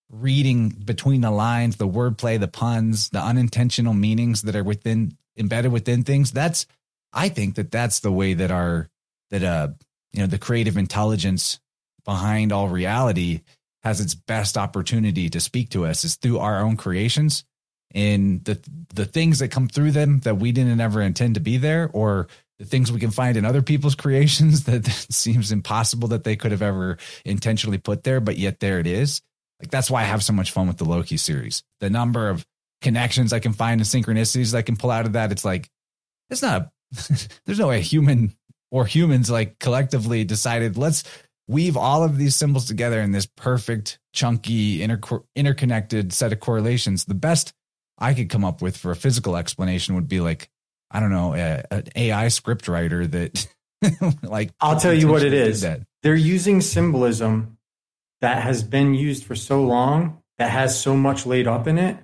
reading between the lines, the wordplay, the puns, the unintentional meanings that are within embedded within things. That's I think that that's the way that our that uh you know the creative intelligence behind all reality has its best opportunity to speak to us is through our own creations and the the things that come through them that we didn't ever intend to be there or the things we can find in other people's creations that, that seems impossible that they could have ever intentionally put there but yet there it is. Like that's why i have so much fun with the loki series. The number of connections i can find and synchronicities i can pull out of that it's like it's not there's no way a human or humans like collectively decided let's weave all of these symbols together in this perfect, chunky, inter- interconnected set of correlations. The best I could come up with for a physical explanation would be like, I don't know, an AI script writer that, like, I'll tell you what it is. They're using symbolism that has been used for so long, that has so much laid up in it,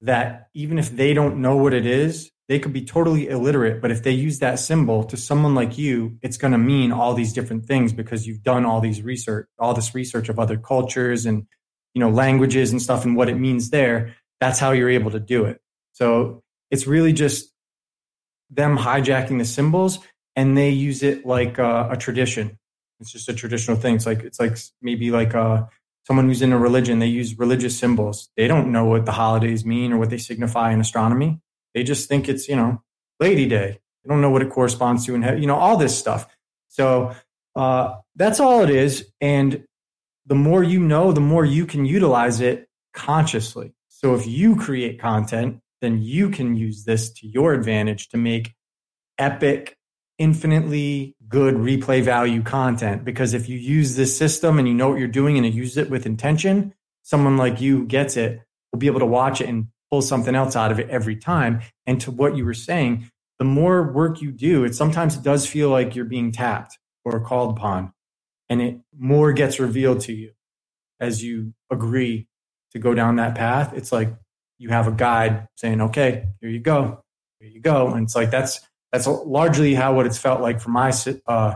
that even if they don't know what it is, they could be totally illiterate, but if they use that symbol to someone like you, it's going to mean all these different things because you've done all these research, all this research of other cultures and, you know, languages and stuff and what it means there. That's how you're able to do it. So it's really just them hijacking the symbols and they use it like a, a tradition. It's just a traditional thing. It's like, it's like maybe like a, uh, someone who's in a religion, they use religious symbols. They don't know what the holidays mean or what they signify in astronomy they just think it's, you know, Lady Day. They don't know what it corresponds to and, you know, all this stuff. So uh, that's all it is. And the more you know, the more you can utilize it consciously. So if you create content, then you can use this to your advantage to make epic, infinitely good replay value content. Because if you use this system and you know what you're doing and you use it with intention, someone like you gets it will be able to watch it and pull something else out of it every time. And to what you were saying, the more work you do, it sometimes does feel like you're being tapped or called upon, and it more gets revealed to you as you agree to go down that path. It's like you have a guide saying, "Okay, here you go, here you go," and it's like that's that's largely how what it's felt like for my uh,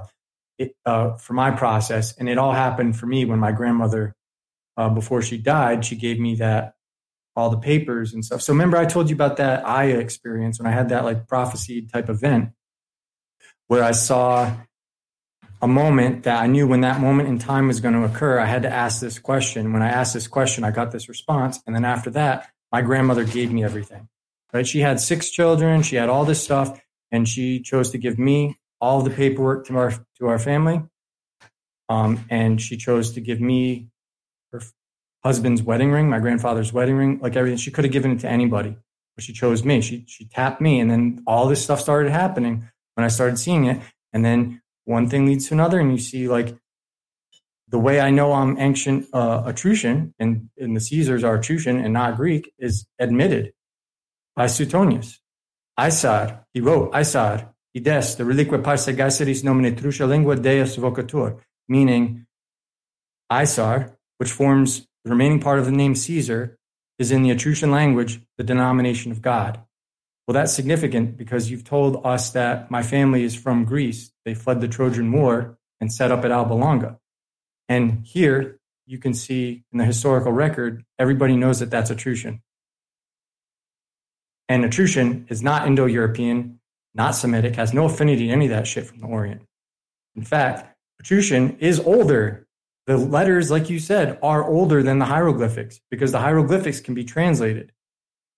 it, uh, for my process, and it all happened for me when my grandmother, uh, before she died, she gave me that all the papers and stuff. So remember I told you about that Aya experience when I had that like prophecy type event where I saw a moment that I knew when that moment in time was going to occur, I had to ask this question. When I asked this question, I got this response. And then after that, my grandmother gave me everything. Right? She had six children, she had all this stuff, and she chose to give me all the paperwork to our to our family. Um, and she chose to give me husband's wedding ring, my grandfather's wedding ring, like everything. She could have given it to anybody, but she chose me. She she tapped me, and then all this stuff started happening when I started seeing it. And then one thing leads to another, and you see like the way I know I'm ancient uh, Etruscan and, and the Caesars are Etruscan and not Greek is admitted by Suetonius. Aesar, he wrote, Aesar, ides, the relique parse Caesaris nomine Etrusca lingua deus vocatur, meaning Aesar, which forms the remaining part of the name Caesar, is in the Etruscan language the denomination of God. Well, that's significant because you've told us that my family is from Greece. They fled the Trojan War and set up at Alba Longa. And here you can see in the historical record, everybody knows that that's Etruscan. And Etruscan is not Indo European, not Semitic, has no affinity to any of that shit from the Orient. In fact, Etruscan is older. The letters, like you said, are older than the hieroglyphics because the hieroglyphics can be translated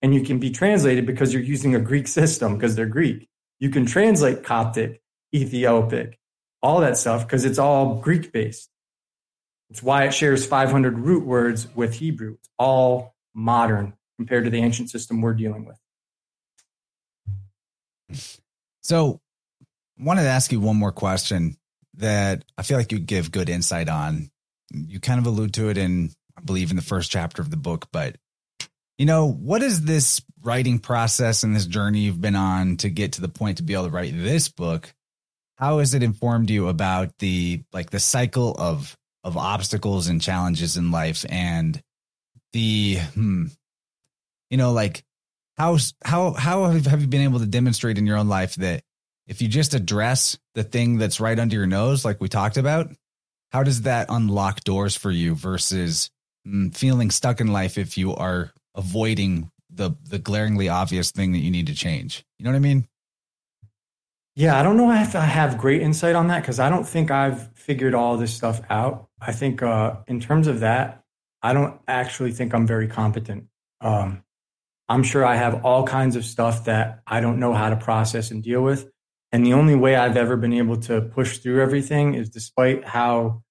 and you can be translated because you're using a Greek system because they're Greek. You can translate Coptic, Ethiopic, all that stuff because it's all Greek based. It's why it shares 500 root words with Hebrew. It's all modern compared to the ancient system we're dealing with. So, wanted to ask you one more question that I feel like you give good insight on. You kind of allude to it in, I believe, in the first chapter of the book, but you know, what is this writing process and this journey you've been on to get to the point to be able to write this book? How has it informed you about the like the cycle of of obstacles and challenges in life and the hmm, you know like how how how have you been able to demonstrate in your own life that if you just address the thing that's right under your nose like we talked about how does that unlock doors for you versus mm, feeling stuck in life if you are avoiding the the glaringly obvious thing that you need to change. You know what I mean? Yeah, I don't know if I have great insight on that because I don't think I've figured all this stuff out. I think uh, in terms of that, I don't actually think I'm very competent. Um, I'm sure I have all kinds of stuff that I don't know how to process and deal with. And the only way I've ever been able to push through everything is despite how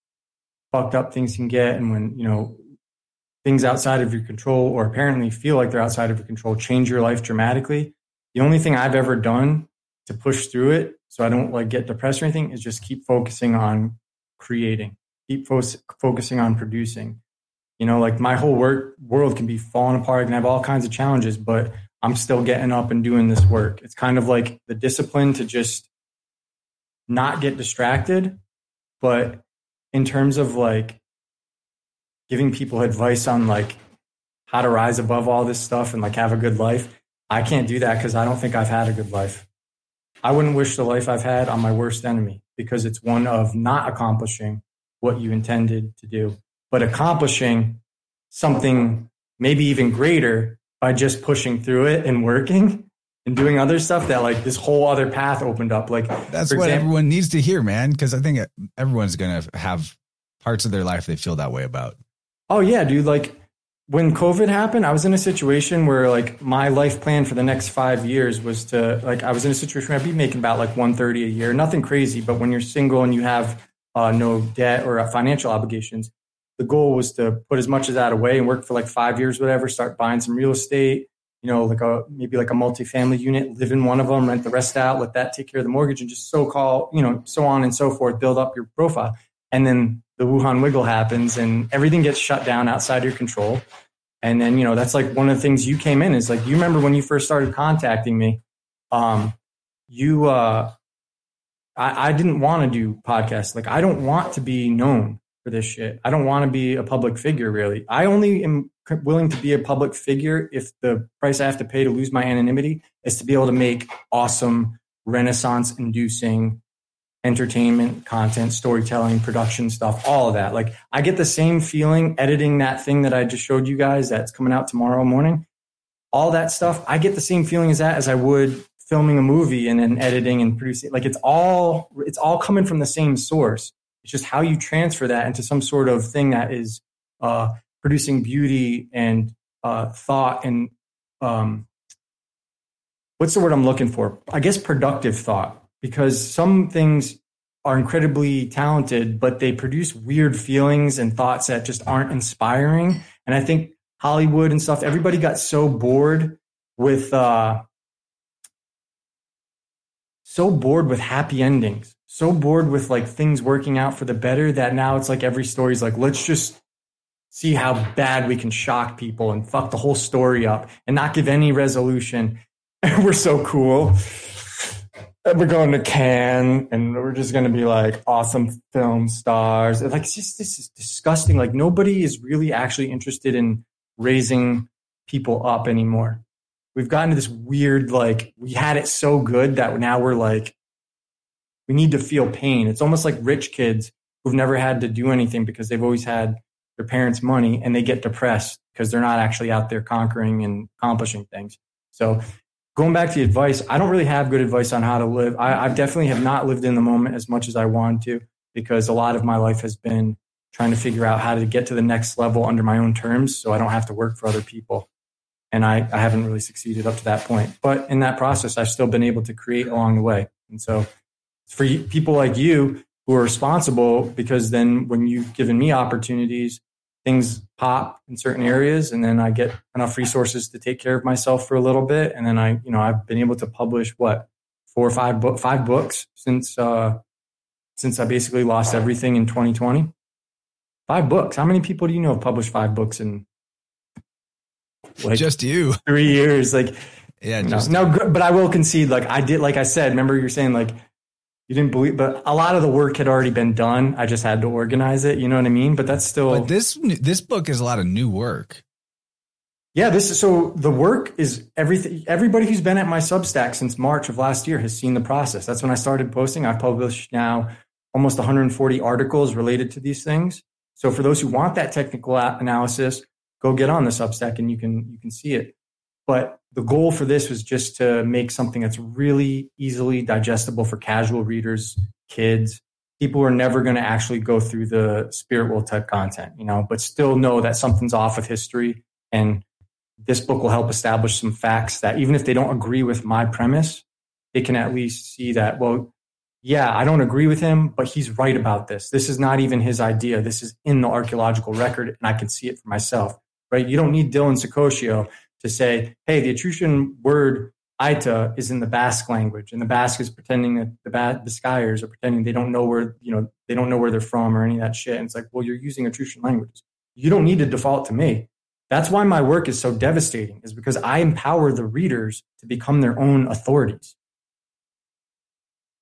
fucked up things can get and when, you know, things outside of your control or apparently feel like they're outside of your control change your life dramatically. The only thing I've ever done to push through it so I don't like get depressed or anything is just keep focusing on creating, keep fo- focusing on producing. You know, like my whole work world can be falling apart. I can have all kinds of challenges, but I'm still getting up and doing this work. It's kind of like the discipline to just not get distracted. But in terms of like giving people advice on like how to rise above all this stuff and like have a good life. I can't do that because I don't think I've had a good life. I wouldn't wish the life I've had on my worst enemy because it's one of not accomplishing what you intended to do, but accomplishing something maybe even greater by just pushing through it and working and doing other stuff that like this whole other path opened up. Like that's what example, everyone needs to hear, man. Cause I think everyone's going to have parts of their life they feel that way about. Oh yeah, dude. Like when COVID happened, I was in a situation where like my life plan for the next five years was to like I was in a situation where I'd be making about like 130 a year, nothing crazy. But when you're single and you have uh, no debt or uh, financial obligations, the goal was to put as much of that away and work for like five years, whatever. Start buying some real estate, you know, like a maybe like a multifamily unit, live in one of them, rent the rest out, let that take care of the mortgage, and just so call, you know, so on and so forth, build up your profile. And then the Wuhan wiggle happens and everything gets shut down outside your control. And then, you know, that's like one of the things you came in is like, you remember when you first started contacting me, um, you, uh, I, I didn't want to do podcasts. Like, I don't want to be known for this shit. I don't want to be a public figure, really. I only am willing to be a public figure if the price I have to pay to lose my anonymity is to be able to make awesome, renaissance inducing entertainment, content, storytelling, production stuff, all of that. Like I get the same feeling editing that thing that I just showed you guys that's coming out tomorrow morning. All that stuff, I get the same feeling as that as I would filming a movie and then editing and producing. Like it's all it's all coming from the same source. It's just how you transfer that into some sort of thing that is uh, producing beauty and uh, thought and um, what's the word I'm looking for? I guess productive thought because some things are incredibly talented, but they produce weird feelings and thoughts that just aren't inspiring. And I think Hollywood and stuff, everybody got so bored with, uh, so bored with happy endings, so bored with like things working out for the better that now it's like every story's like, let's just see how bad we can shock people and fuck the whole story up and not give any resolution. we're so cool. We're going to Cannes and we're just going to be like awesome film stars. Like, it's just, this is disgusting. Like, nobody is really actually interested in raising people up anymore. We've gotten to this weird, like, we had it so good that now we're like, we need to feel pain. It's almost like rich kids who've never had to do anything because they've always had their parents' money and they get depressed because they're not actually out there conquering and accomplishing things. So going back to the advice, I don't really have good advice on how to live. I, I definitely have not lived in the moment as much as I want to because a lot of my life has been trying to figure out how to get to the next level under my own terms so I don't have to work for other people. And I, I haven't really succeeded up to that point. But in that process, I've still been able to create along the way. And so for people like you who are responsible, because then when you've given me opportunities, things pop in certain areas and then I get enough resources to take care of myself for a little bit. And then I, you know, I've been able to publish what four or five book, five books since, uh, since I basically lost everything in 2020. Five books. How many people do you know have published five books in like just you three years? Like, yeah, no, no, but I will concede. Like I did, like I said, remember you're saying like you didn't believe, but a lot of the work had already been done. I just had to organize it. You know what I mean? But that's still. But this this book is a lot of new work. Yeah, this is so the work is everything. Everybody who's been at my Substack since March of last year has seen the process. That's when I started posting. I've published now almost 140 articles related to these things. So for those who want that technical analysis, go get on the Substack and you can you can see it. But the goal for this was just to make something that's really easily digestible for casual readers, kids, people who are never going to actually go through the Spirit Whirled type content, you know, but still know that something's off with history. And this book will help establish some facts that even if they don't agree with my premise, they can at least see that, well, yeah, I don't agree with him, but he's right about this. This is not even his idea. This is in the archaeological record, and I can see it for myself, right? You don't need Dylan Saccoccio to say, hey, the Etruscan word Aita is in the Basque language, and the Basque is pretending that the Basquires are pretending they don't know where you know they don't know where they're from or any of that shit. And it's like, well, you're using Etruscan languages. You don't need to default to me. That's why my work is so devastating, is because I empower the readers to become their own authorities.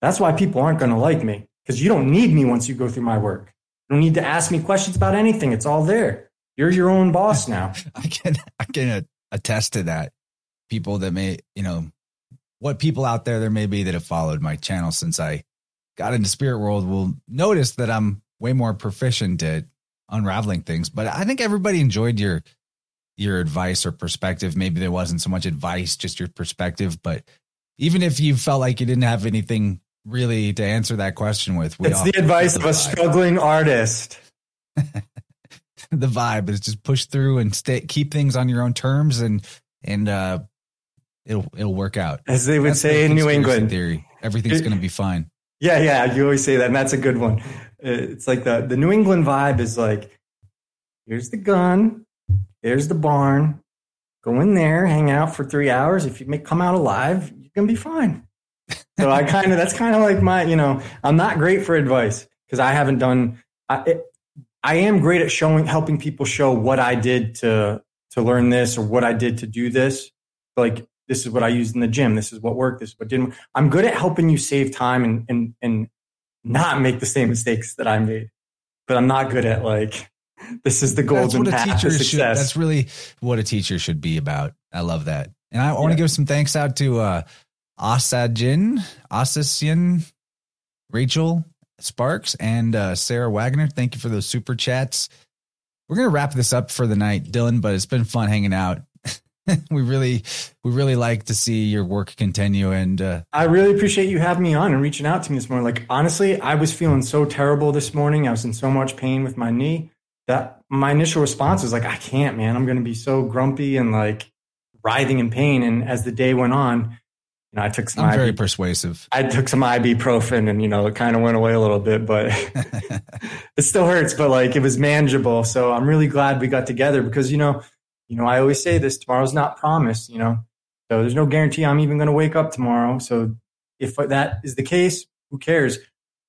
That's why people aren't going to like me because you don't need me once you go through my work. You don't need to ask me questions about anything. It's all there. You're your own boss now. I can I can attest to that. People that may, you know, what people out there there may be that have followed my channel since I got into Spirit Whirled will notice that I'm way more proficient at unraveling things. But I think everybody enjoyed your your advice or perspective. Maybe there wasn't so much advice, just your perspective. But even if you felt like you didn't have anything really to answer that question with, it's the advice of a struggling artist. the vibe is just push through and stay keep things on your own terms and and uh it'll it'll work out. As they would that's say in new england. theory. Everything's going to be fine. Yeah yeah you always say that and that's a good one. It's like the the new england vibe is like here's the gun there's the barn go in there hang out for three hours. If you may come out alive you're gonna be fine. So i kind of that's kind of like my you know i'm not great for advice because i haven't done I, it, I am great at showing, helping people show what I did to to learn this or what I did to do this. Like this is what I used in the gym. This is what worked. This is what didn't. I'm good at helping you save time and and and not make the same mistakes that I made. But I'm not good at like this is the golden path to success. Should, that's really what a teacher should be about. I love that. And I, I want to give some thanks out to uh Asajin, Asasian, Rachel, Sparks and uh, Sarah Wagner. Thank you for those super chats. We're gonna wrap this up for the night, Dylan. But it's been fun hanging out. we really, we really like to see your work continue. And uh, I really appreciate you having me on and reaching out to me this morning. Like honestly, I was feeling so terrible this morning. I was in so much pain with my knee that my initial response was like, I can't, man. I'm gonna be so grumpy and like writhing in pain. And as the day went on, you know, I took some. I'm very persuasive. I took some ibuprofen, and you know, it kind of went away a little bit, but it still hurts. But like, it was manageable. So I'm really glad we got together because you know, you know, I always say this: tomorrow's not promised. You know, so there's no guarantee I'm even going to wake up tomorrow. So if that is the case, who cares?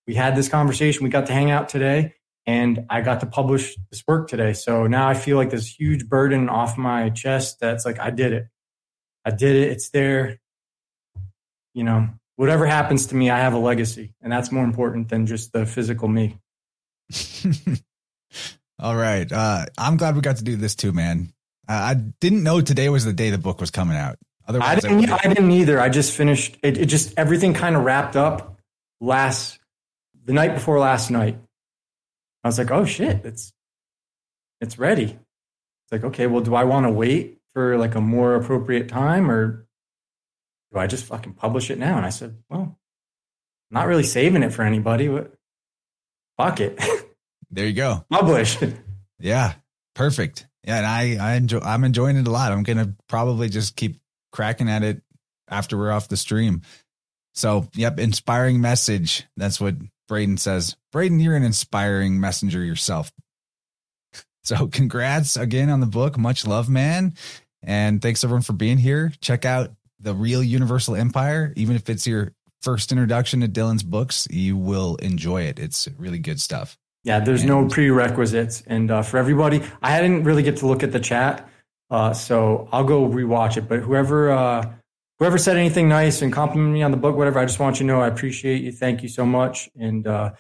we had this conversation. We got to hang out today and I got to publish this work today. So now I feel like this huge burden off my chest that's like, I did it. I did it. It's there. You know, whatever happens to me, I have a legacy. And that's more important than just the physical me. All right. Uh, I'm glad we got to do this too, man. Uh, I didn't know today was the day the book was coming out. Otherwise, I didn't, I, I didn't either. I just finished it. It just everything kind of wrapped up last the night before last night. I was like, oh shit, it's it's ready. It's like, okay, well, do I want to wait for like a more appropriate time or do I just fucking publish it now? And I said, well, I'm not really saving it for anybody, but fuck it. There you go. Publish. yeah. Perfect. Yeah. And I, I enjoy, I'm enjoying it a lot. I'm going to probably just keep cracking at it after we're off the stream. So, yep, inspiring message. That's what Braden says. Braden, you're an inspiring messenger yourself. So, congrats again on the book. Much love, man. And thanks everyone for being here. Check out The Real Universal Empire. Even if it's your first introduction to Dylan's books, you will enjoy it. It's really good stuff. Yeah, there's and, no prerequisites. And uh, for everybody, I didn't really get to look at the chat. Uh, so I'll go rewatch it. But whoever uh, whoever said anything nice and complimented me on the book, whatever, I just want you to know I appreciate you. Thank you so much, and uh,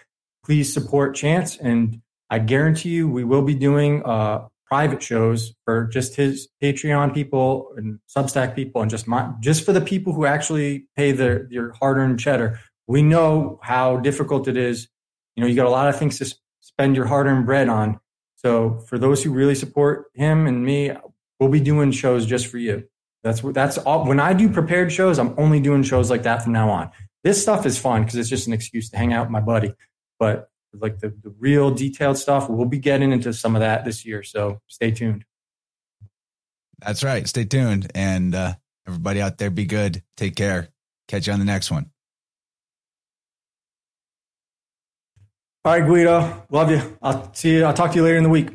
please support Chance. And I guarantee you, we will be doing uh, private shows for just his Patreon people and Substack people, and just my just for the people who actually pay their their hard earned cheddar. We know how difficult it is. You know, you got a lot of things to spend your hard earned bread on. So for those who really support him and me, we'll be doing shows just for you. That's what that's all. When I do prepared shows, I'm only doing shows like that from now on. This stuff is fun because it's just an excuse to hang out with my buddy. But like the, the real detailed stuff, we'll be getting into some of that this year. So stay tuned. That's right. Stay tuned. And uh, everybody out there, be good. Take care. Catch you on the next one. All right, Guido. Love you. I'll see you. I'll talk to you later in the week.